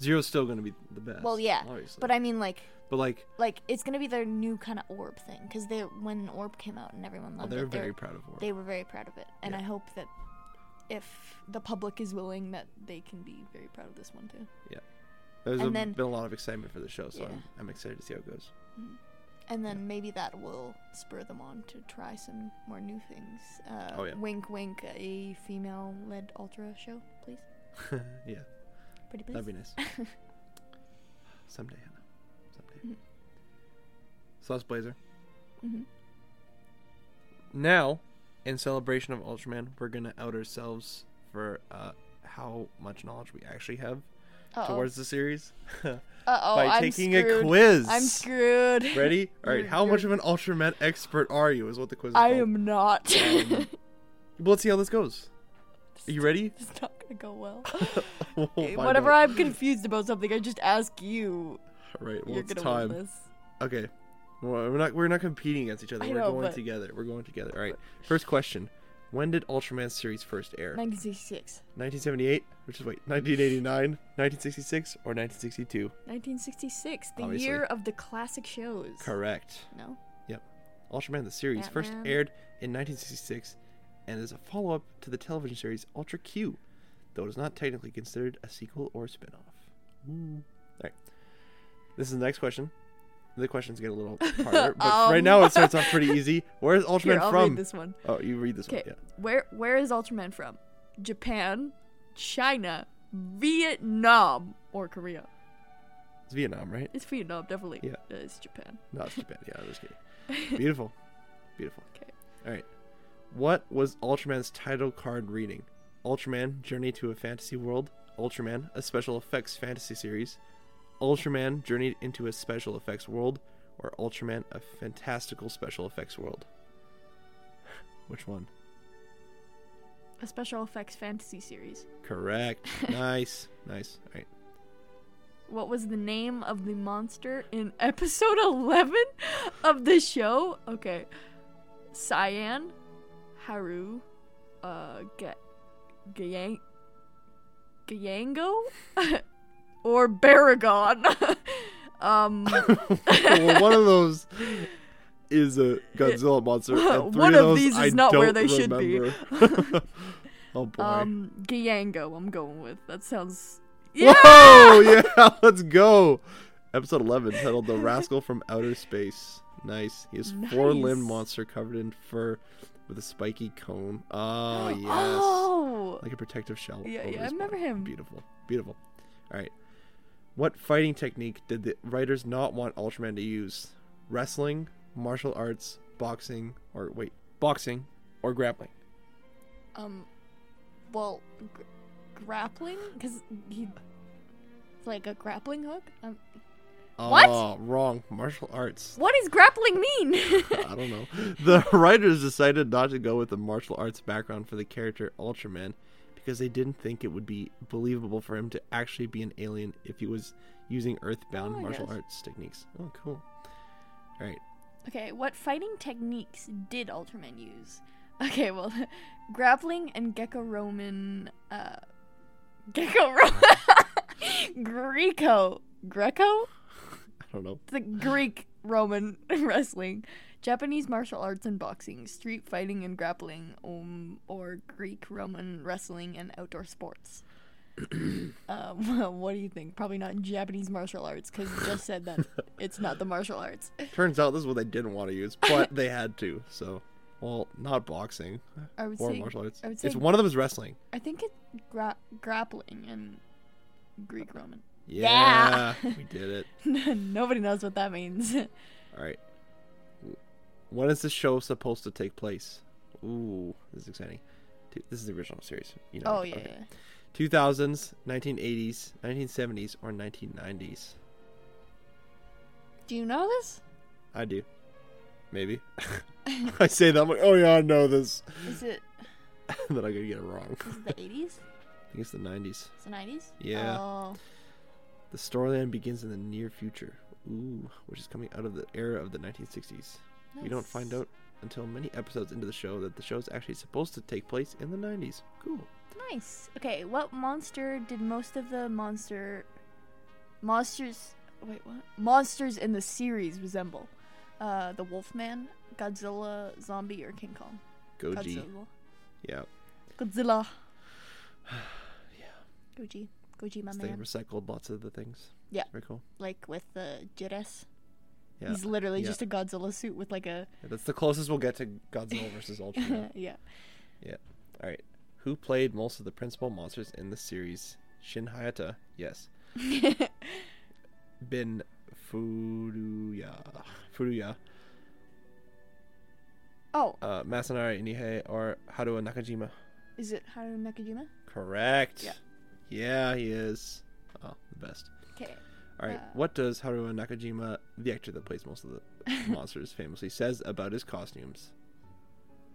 Zero's still gonna be the best. Well, yeah, obviously. But I mean, like, but like, like it's gonna be their new kind of orb thing because they when orb came out and everyone oh, loved they're it, very proud of Orb. they were very proud of it, and Yeah. I hope that if the public is willing, that they can be very proud of this one too. Yeah, there's a, then- been a lot of excitement for the show, so Yeah. I'm, I'm excited to see how it goes. And then maybe that will spur them on to try some more new things. Uh, Oh, yeah. Wink, wink, a female-led ultra show, please. [laughs] yeah, Pretty please. that'd be nice. [laughs] Someday, Mhm. So that's Blazar. hmm Now, in celebration of Ultraman, we're gonna out ourselves for uh, how much knowledge we actually have Uh-oh. towards the series [laughs] Uh-oh, by I'm taking screwed. a quiz. I'm screwed. Ready? [laughs] All right. How much of an Ultraman expert are you? Is what the quiz is I called. am not. Um, let's see how this goes. Are you ready? it's not gonna go well. [laughs] We'll Whenever. I'm confused about something, I just ask you. All [laughs] right. Well, You're it's time. Okay. Well, we're not we're not competing against each other. I we're know, going but- together. We're going together. All right. First question. When did Ultraman series first air? 1966. 1978, which is wait, 1989, 1966, or 1962? 1966, the Obviously. year of the classic shows. Correct. No? Yep. Ultraman the series first Batman. aired in 1966 and is a follow-up to the television series Ultra Q, though it is not technically considered a sequel or spin-off. Right. This is the next question. The questions get a little [laughs] harder, but right Um. now it starts off pretty easy. Where is [laughs] Ultraman Here, I'll from? read this one. Oh, you read this one. where where is Ultraman from? Japan, China, Vietnam, or Korea? It's Vietnam, right? It's Vietnam, definitely. Yeah. Uh, It's Japan. Not Japan. Yeah, I'm just kidding. [laughs] Beautiful. Beautiful. Okay. All right. What was Ultraman's title card reading? Ultraman Journey to a Fantasy World, Ultraman a special effects fantasy series, Ultraman Journey into a special effects world, or Ultraman a fantastical special effects world? [sighs] Which one? A special effects fantasy series. Correct. [laughs] nice. Nice. All right. What was the name of the monster in [laughs] episode 11 of the show? Okay. Cyan, Haru, uh, Ga- Gayang- Gayango, [laughs] or Baragon? [laughs] um, well, one of those is a Godzilla monster. And [laughs] three One of, of those these is I not where they should be. [laughs] oh boy. um, Gayango, I'm going with. That sounds. Yeah! Whoa! Yeah, let's go. Episode 11, titled "The Rascal from Outer Space." Nice. He is four-limbed monster covered in fur with a spiky cone. Oh [gasps] yes, Oh! like a protective shell. Yeah, yeah, I remember him. Beautiful, beautiful. All right. What fighting technique did the writers not want Ultraman to use? Wrestling, martial arts, boxing, or wait, boxing or grappling? Um, well, gr- grappling? Because he. It's like a grappling hook? Um, What? Oh, wrong. Martial arts. what does grappling mean? [laughs] I don't know. The writers decided not to go with the martial arts background for the character Ultraman because they didn't think it would be believable for him to actually be an alien if he was using earthbound Oh, martial arts techniques. Oh, cool. All right. okay, what fighting techniques did Ultraman use? [laughs] Okay, well, [laughs] grappling and Gecko-Roman, uh, [laughs] Gecko-Roman, Greco, Greco? I don't know. the Greek Roman wrestling, Japanese martial arts and boxing, street fighting and grappling, um, or Greek Roman wrestling and outdoor sports. um, [coughs] well, [laughs] what do you think? Probably not Japanese martial arts because you just said that [laughs] it's not the martial arts. Turns out this is what they didn't want to use, but [laughs] they had to. So, well, not boxing I would or say martial arts. I would It's one of them is wrestling. I think it's gra- grappling and Greek Roman. Yeah, Yeah. we did it. Nobody knows what that means. All right. When is this show supposed to take place? Ooh, this is exciting. This is the original series. You know. oh yeah, okay. yeah. 2000s, 1980s, 1970s, or 1990s? Do you know this? I do. Maybe. [laughs] [laughs] I say that, I'm like, oh yeah, I know this. Is it, then I'm gonna get it wrong. is it the 80s? [laughs] I think it's the 90s. It's the 90s? Yeah. Oh, The storyline begins in the near future. Ooh, which is coming out of the era of the 1960s. We don't find out until many episodes into the show that the show is actually supposed to take place in the 90s. Cool. Nice. Okay, what monster did most of the monster monsters wait what monsters in the series resemble? Uh, the Wolfman, Godzilla, Zombie, or King Kong? Goji. Godzilla. Yeah. Godzilla. [sighs] [sighs] Yeah. Goji. Goji, my So they recycled lots of the things. Yeah. Very cool. Like with the Jiras. Yeah. He's literally yeah. just a Godzilla suit with like a Yeah, That's the closest we'll get to Godzilla versus [laughs] Ultra. yeah. Yeah. All right. Who played most of the principal monsters in the series? Shin Hayata. Yes. [laughs] Bin Furuya. Furuya. oh, Uh, Masanari Inihei or Haruo Nakajima. is it Haru Nakajima? Correct. Yeah. Yeah, he is. Oh, the best. Okay. All right. Uh, what does Haruo Nakajima, the actor that plays most of the [laughs] monsters, famously says about his costumes?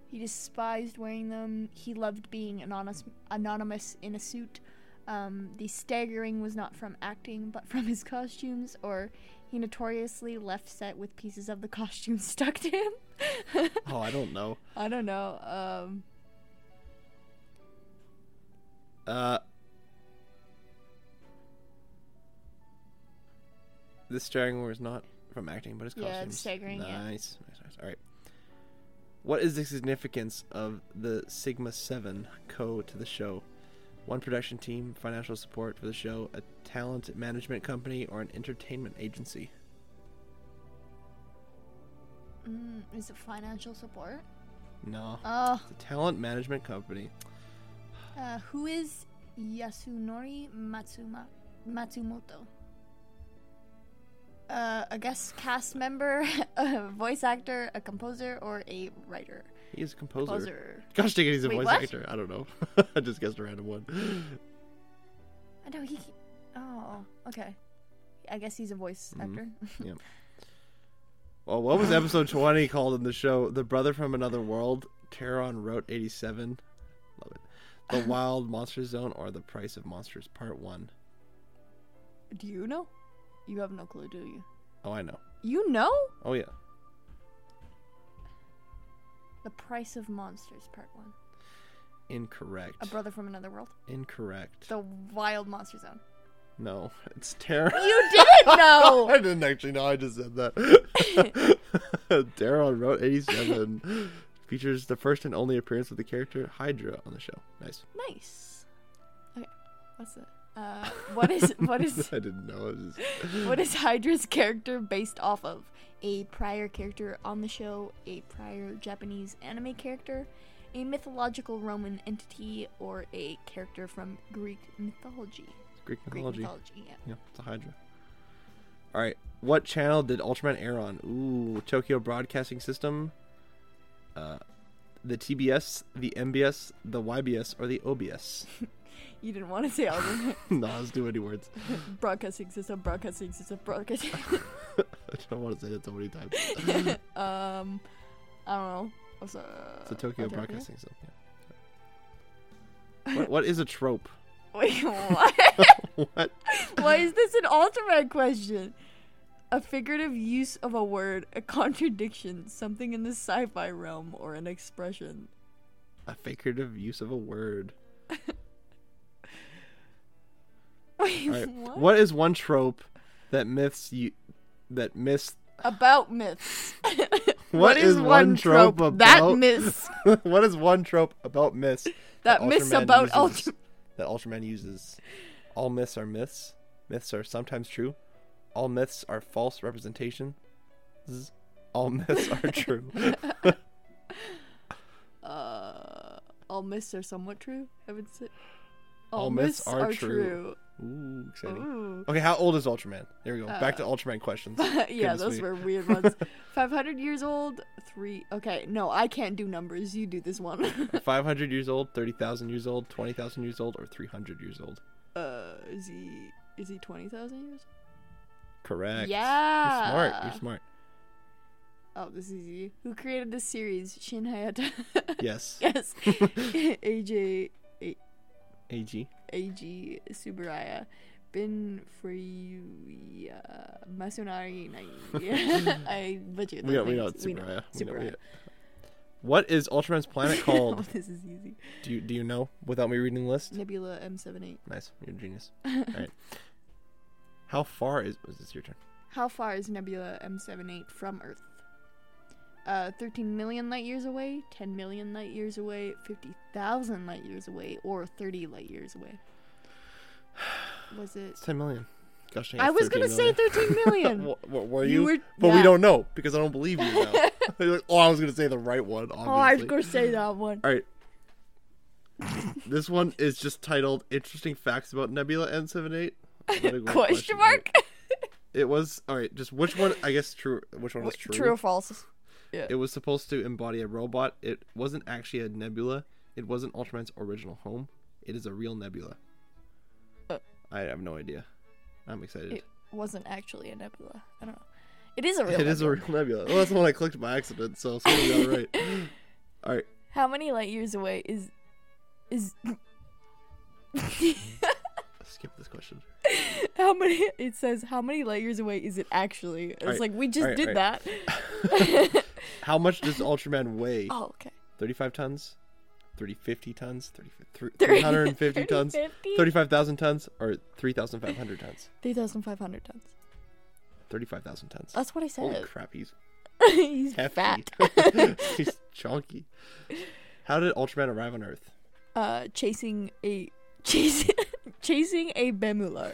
He despised wearing them. He loved being anonymous, anonymous in a suit. Um, the staggering was not from acting, but from his costumes, or he notoriously left set with pieces of the costume [laughs] stuck to him. Oh, I don't know. [laughs] I don't know. Um, Uh, this staggering was not from acting, but his Yeah, it's costumes. staggering, Nice, yeah. nice, nice. All right. What is the significance of the Sigma Seven Co to the show? One production team, financial support for the show, a talent management company, or an entertainment agency? mm, is it financial support? No, Oh, it's a talent management company. uh, who is Yasunori Matsuma Matsumoto? Uh, a guest cast member, [laughs] a voice actor, a composer, or a writer? He is a composer. Composer. Gosh dang it, he's a Wait, voice what? actor. I don't know. [laughs] I just guessed a random one. I know he. Oh, okay. I guess he's a voice Mhm. actor. [laughs] Yeah. Well, what was episode 20 called in the show? The Brother from Another World, Terron Route 87. Love it. The Wild Monster Zone, or The Price of Monsters, Part 1. do you know? You have no clue, do you? Oh, I know. You know? Oh, yeah. The Price of Monsters, Part 1. Incorrect. A Brother from Another World. Incorrect. The Wild Monster Zone. No, [laughs] it's Terron. You didn't know! [laughs] I didn't actually know. I just said that. [laughs] Terron Route 87 features the first and only appearance of the character Hydra on the show. Nice. nice. Okay, what's it? Uh, what is [laughs] what is I didn't know. Was just... what is Hydra's character based off of? A prior character on the show, a prior Japanese anime character, a mythological Roman entity, or a character from Greek mythology? Greek Greek mythology. mythology, yeah. Yeah, it's a Hydra. All right, what channel did Ultraman air on? Ooh, Tokyo Broadcasting System, uh, the TBS, the MBS, the YBS, or the OBS? [laughs] [laughs] You didn't want to say all of them. [laughs] no, let's do any words. [laughs] broadcasting system, broadcasting system, broadcasting. I don't want to say that so many times. um, I don't know. What's uh, It's a Tokyo Tokyo? Broadcasting System. Yeah. What, what is a trope? Wait, what? what? Why is this an alternate question? A figurative use of a word, a contradiction, something in the sci-fi realm, or an expression. A figurative use of a word. Right. what? what is one trope that myths you that myths About myths. [laughs] What is one trope that about- myths [laughs] what is one trope about myths that myths Ultraman about that Ultraman uses? All myths are myths. Myths are sometimes true. All myths are false representations. All myths are [laughs] true. Uh, all myths are somewhat true. I would say. All myths are true. Ooh, exciting. Ooh. Okay, how old is Ultraman? There we go. Back to Uh, Ultraman questions. [laughs] yeah, Goodness those me. were weird ones. [laughs] 500 years old, three. Okay, no, I can't do numbers. You do this one. [laughs] 500 years old, 30,000 years old, 20,000 years old, or 300 years old? uh, is he is he 20,000 years? Correct. Yeah. You're smart. You're smart. Oh, this is easy. Who created this series? Shin Hayata. Yes. yes. AJ AG. Eiji Tsuburaya. Bin Furuya Masunari Nai. [laughs] I butchered We know, we know it's Tsuburaya. We know- we- Tsuburaya. What is Ultraman's planet [laughs] oh, called? this is easy. do you do you know without me reading the list? Nebula M78. Nice. You're a genius. [laughs] All right. How far is was this your turn? How far is Nebula M78 from Earth? Uh, 13 million light years away, 10 million light years away, 50,000 light years away, or 30 light years away? [sighs] Was it? It's 10 million. Gosh, I was gonna say 13 [laughs] million. what, what were You you? were- but we don't know because I don't believe you now. [laughs] [laughs] Like, oh, I was gonna say the right one. Obviously. oh, I was gonna say that one. All right. this one is just titled "Interesting Facts About Nebula M78." What Question right. mark? It was all right. Just which one? I guess true. Which one was true? True or false? It was supposed to embody a robot. It wasn't actually a nebula. It wasn't Ultraman's original home. It is a real nebula. Uh. I have no idea. I'm excited. It wasn't actually a nebula. I don't know. It is a real. [laughs] It is a nebula. real nebula. Well, that's the one I clicked by accident, so something got right. [laughs] All right. How many light years away is is [laughs] Skip this question. [laughs] how many? It says how many light years away is it actually? It's Alright, like we just alright, did alright. that. [laughs] [laughs] How much does Ultraman weigh? oh, okay. 35 tons? 30, 50 tons? 30, thr- 30 350 tons? 35,000 tons? Or 3,500 tons? 3,500 tons. 35,000 tons. That's what I Holy said. crap, he's He's fat. he's chunky. How did Ultraman arrive on Earth? uh, chasing a chasing chasing a Bemular.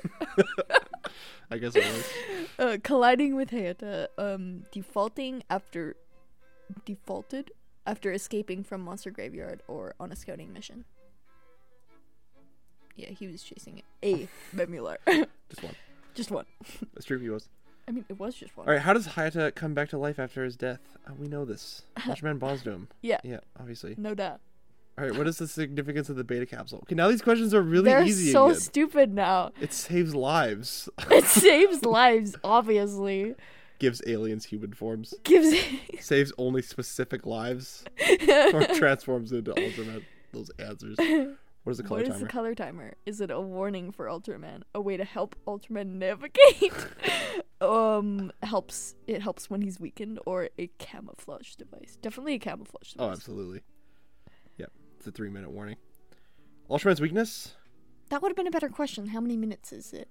[laughs] I guess it was. uh, colliding with Hayata, um, defaulting after defaulted after escaping from Monster Graveyard or on a scouting mission. Yeah, he was chasing a Bemular. [laughs] Just one. just one. That's true, he was. I mean, it was just one. All right, how does Hayata come back to life after his death? Uh, we know this. Watchman bonds to him. Yeah. Yeah, obviously. No doubt. All right, what is the significance of the beta capsule? Okay, now these questions are really They're easy so again. stupid now. It saves lives. [laughs] It saves lives, obviously. Gives aliens human forms. Gives [laughs] Saves only specific lives. [laughs] or transforms into Ultraman. Those answers. What is the color What is timer? the color timer? Is it a warning for Ultraman? A way to help Ultraman navigate? um, helps. It helps when he's weakened, or a camouflage device. Definitely a camouflage oh, absolutely. Yep, it's a three minute warning. Ultraman's weakness? that would have been a better question. How many minutes is it?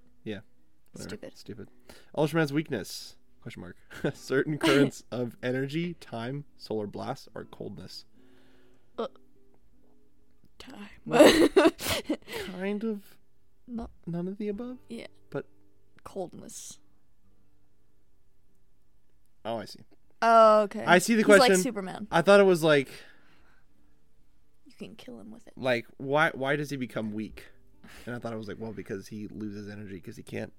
Whatever. Stupid. Stupid. Ultraman's weakness? Question mark. [laughs] Certain currents [laughs] of energy, time, solar blast, or coldness. Uh, Time. [laughs] Kind of Not none of the above. Yeah. But coldness. Oh, I see. Oh, okay. I see the He's like question. Superman. I thought it was like Can kill him with it. like why why does he become weak? And I thought it was like well because he loses energy because he can't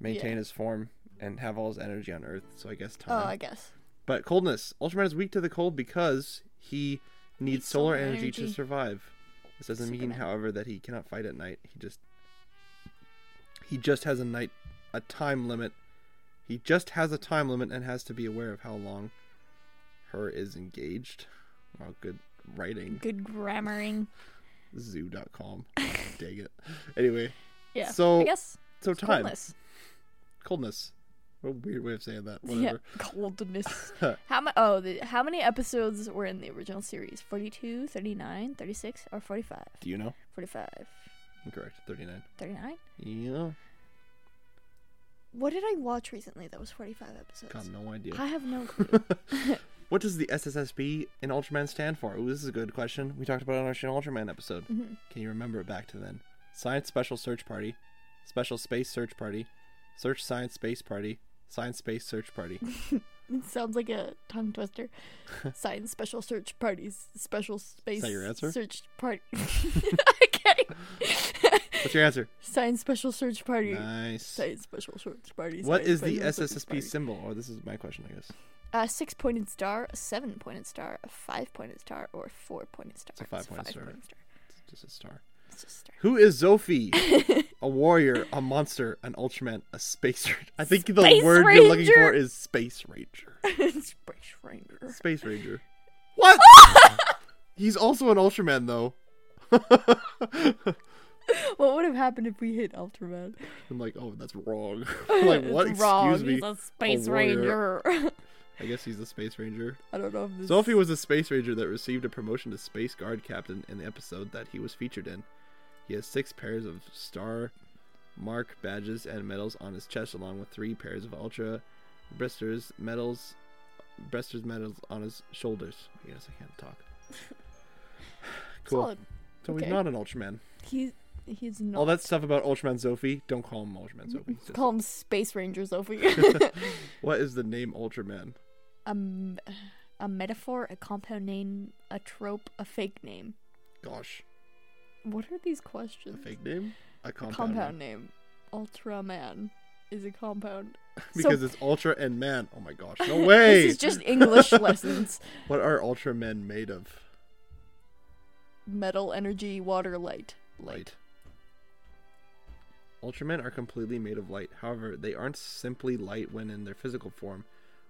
maintain Yeah. his form and have all his energy on Earth. So I guess time. Oh, I guess. But coldness. Ultraman is weak to the cold because he needs Needs solar, solar energy, to survive. This doesn't mean, however, that he cannot fight at night. He just he just has a night a time limit. He just has a time limit and has to be aware of how long her is engaged. Wow, good writing. Good grammaring. [laughs] Zoo.com. [laughs] Dang it. Anyway, Yeah. So, I guess. so time. Coldness. Coldness. What a weird way of saying that. Yeah, [laughs] coldness. how ma- Oh, the, how many episodes were in the original series? 42, 39, 36, or 45? Do you know? 45, Incorrect. 39. 39? Yeah. What did I watch recently that was 45 episodes? Got no idea. I have no clue. What does the SSSP in Ultraman stand for? Ooh, this is a good question. We talked about it on our Shin Ultraman episode. Mhm. Can you remember it back to then? Science Special Search Party, Special Space Search Party, Search Science Space Party, Science Space Search Party. [laughs] It sounds like a tongue twister. [laughs] Science Special Search Parties. Special Space that your answer? Search Party. [laughs] I What's your answer? Science Special Search Party. Nice. Science Special Search Party. What is the SSSP symbol? Or this is my question, I guess. A six-pointed star, a seven-pointed star, a five-pointed star, or a four-pointed star. It's a five-pointed star. five-pointed star. It's just a star. It's just a star. Who is Zoffy? [laughs] a warrior, a monster, an Ultraman, a space ranger. I think the Space word you're looking for is Space Ranger. [laughs] Space Ranger. Space Ranger. What? [laughs] He's also an Ultraman, though. What would have happened if we hit Ultraman? I'm like, oh, that's wrong. Like, what? Wrong. Excuse me. He's a Space warrior. Ranger. I guess he's the Space Ranger. I don't know if this. Zoffy was a Space Ranger that received a promotion to Space Guard Captain in the episode that he was featured in. He has six pairs of star mark badges and medals on his chest, along with three pairs of Ultra Bresters medals, Bresters medals on his shoulders. I guess I can't talk. [laughs] cool. Solid. So he's not an Ultraman. He's he's not. All that stuff about Ultraman Zoffy, don't call him Ultraman Zoffy. Just- Call him Space Ranger Zoffy. [laughs] [laughs] what is the name Ultraman? A, a metaphor, a compound name, a trope, a fake name. Gosh, What are these a questions? fake name? A A compound, compound name. name. Ultraman is a compound. [laughs] Because So- it's Ultra and Man. Oh my gosh, no [laughs] way! This is just English [laughs] lessons. What are Ultramen made of? Metal, energy, water, light. Light. Ultramen are completely made of light. However, they aren't simply light when in their physical form.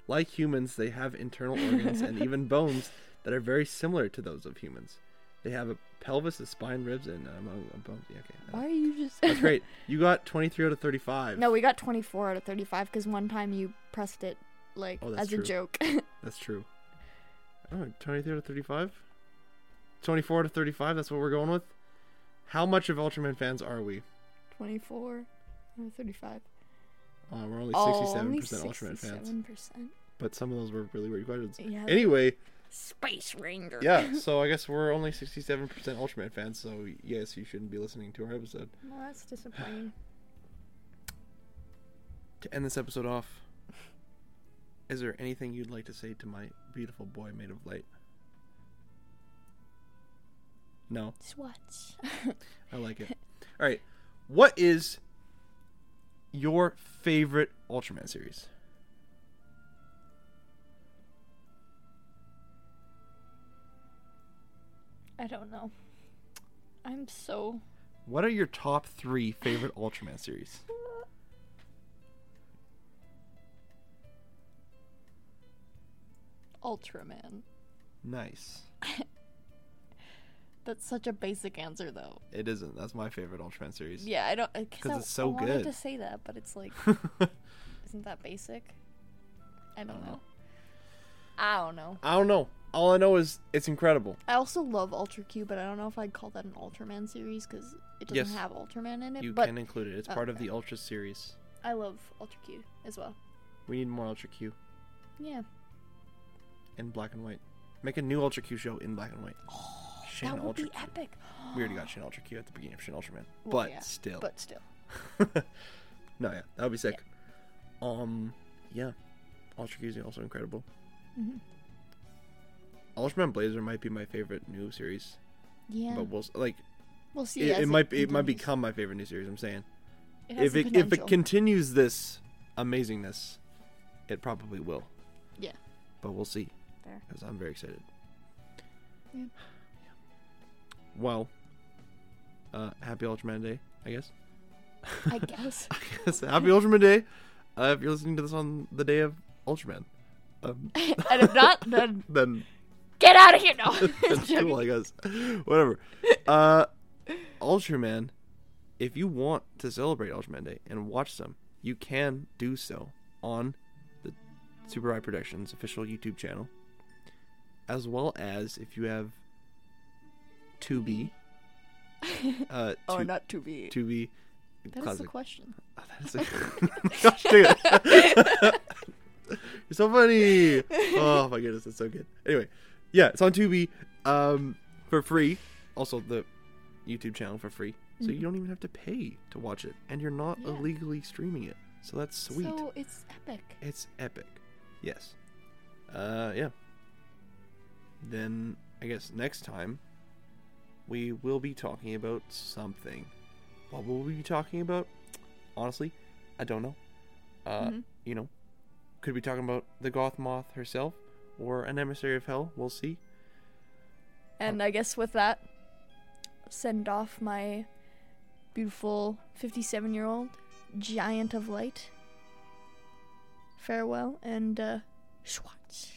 Like humans, they have internal organs and even [laughs] bones that are very similar to those of humans. They have a pelvis, a spine, ribs, and among uh, bones. Yeah, okay. Why are you just? That's great. [laughs] You got 23 out of 35. no, we got 24 out of 35 because one time you pressed it like Oh, as true. a joke. [laughs] That's true. Oh, 23 out of 35? 24 out of 35, that's what we're going with? How much of Ultraman fans are we? 24 out of 35. Uh, we're only 67% Oh, Ultraman fans. 67%. But some of those were really weird questions. Yeah. Anyway, Space Ranger. yeah, [laughs] so I guess we're only 67% Ultraman fans, so yes, you shouldn't be listening to our episode. Well, that's disappointing. [sighs] To end this episode off, is there anything you'd like to say to my beautiful boy made of light? No, Swatch. [laughs] I like it. All right, what is your favorite Ultraman series? I don't know. I'm so. What are your top three favorite Ultraman series? Ultraman. Nice. That's such a basic answer, though. It isn't. That's my favorite Ultraman series. Yeah, I don't. Because 'Cause it's so good. I wanted to say that, but it's like, [laughs] isn't that basic? I don't know. I don't know. I don't know. All I know is it's incredible. I also love Ultra Q, but I don't know if I'd call that an Ultraman series because it doesn't Yes. have Ultraman in it. You but can include it. It's oh, part of the Ultra series. I love Ultra Q as well. We need more Ultra Q Yeah. in black and white. Make a new Ultra Q show in black and white. Oh. Shin that would Ultra be Q. epic. We already got Shin Ultra Q at the beginning of Shin Ultraman. Well, but yeah, still. But still. [laughs] no, yeah, that would be sick. Um, yeah. Ultra Q is also incredible. Mhm. Ultraman Blazar might be my favorite new series, Yeah. but we'll like we'll see. it, it might it might become my favorite new series. I'm saying It if it if it continues this amazingness, it probably will. Yeah. But we'll see. Because I'm very excited. Yeah. Well, uh, happy Ultraman Day, I guess. I [laughs] guess. I guess happy Ultraman Day. Uh, if you're listening to this on the day of Ultraman, um, [laughs] and if not, [laughs] then then get out of here. No. that's cool, I guess. Whatever. Uh, Ultraman. If you want to celebrate Ultraman Day and watch some, you can do so on the Tsuburaya Productions official YouTube channel, as well as if you have Tubi. [laughs] Uh, or Tu- not to be. Tubi. That is classic. the question. Oh, that is a... [laughs] Gosh, dang it. [laughs] You're so funny. Oh my goodness, that's so good. Anyway, yeah, it's on Tubi um, for free. Also, the YouTube channel for free, so you don't even have to pay to watch it, and you're not Yeah. illegally streaming it. So that's sweet. So it's epic. It's epic. Yes. Uh, yeah. Then I guess next time we will be talking about something. what will we be talking about? Honestly, I don't know. Uh, Mhm. You know, could be talking about the Goth Moth herself or an emissary of hell. We'll see. And I guess with that, send off my beautiful 57 year old giant of light. Farewell and uh, swatch.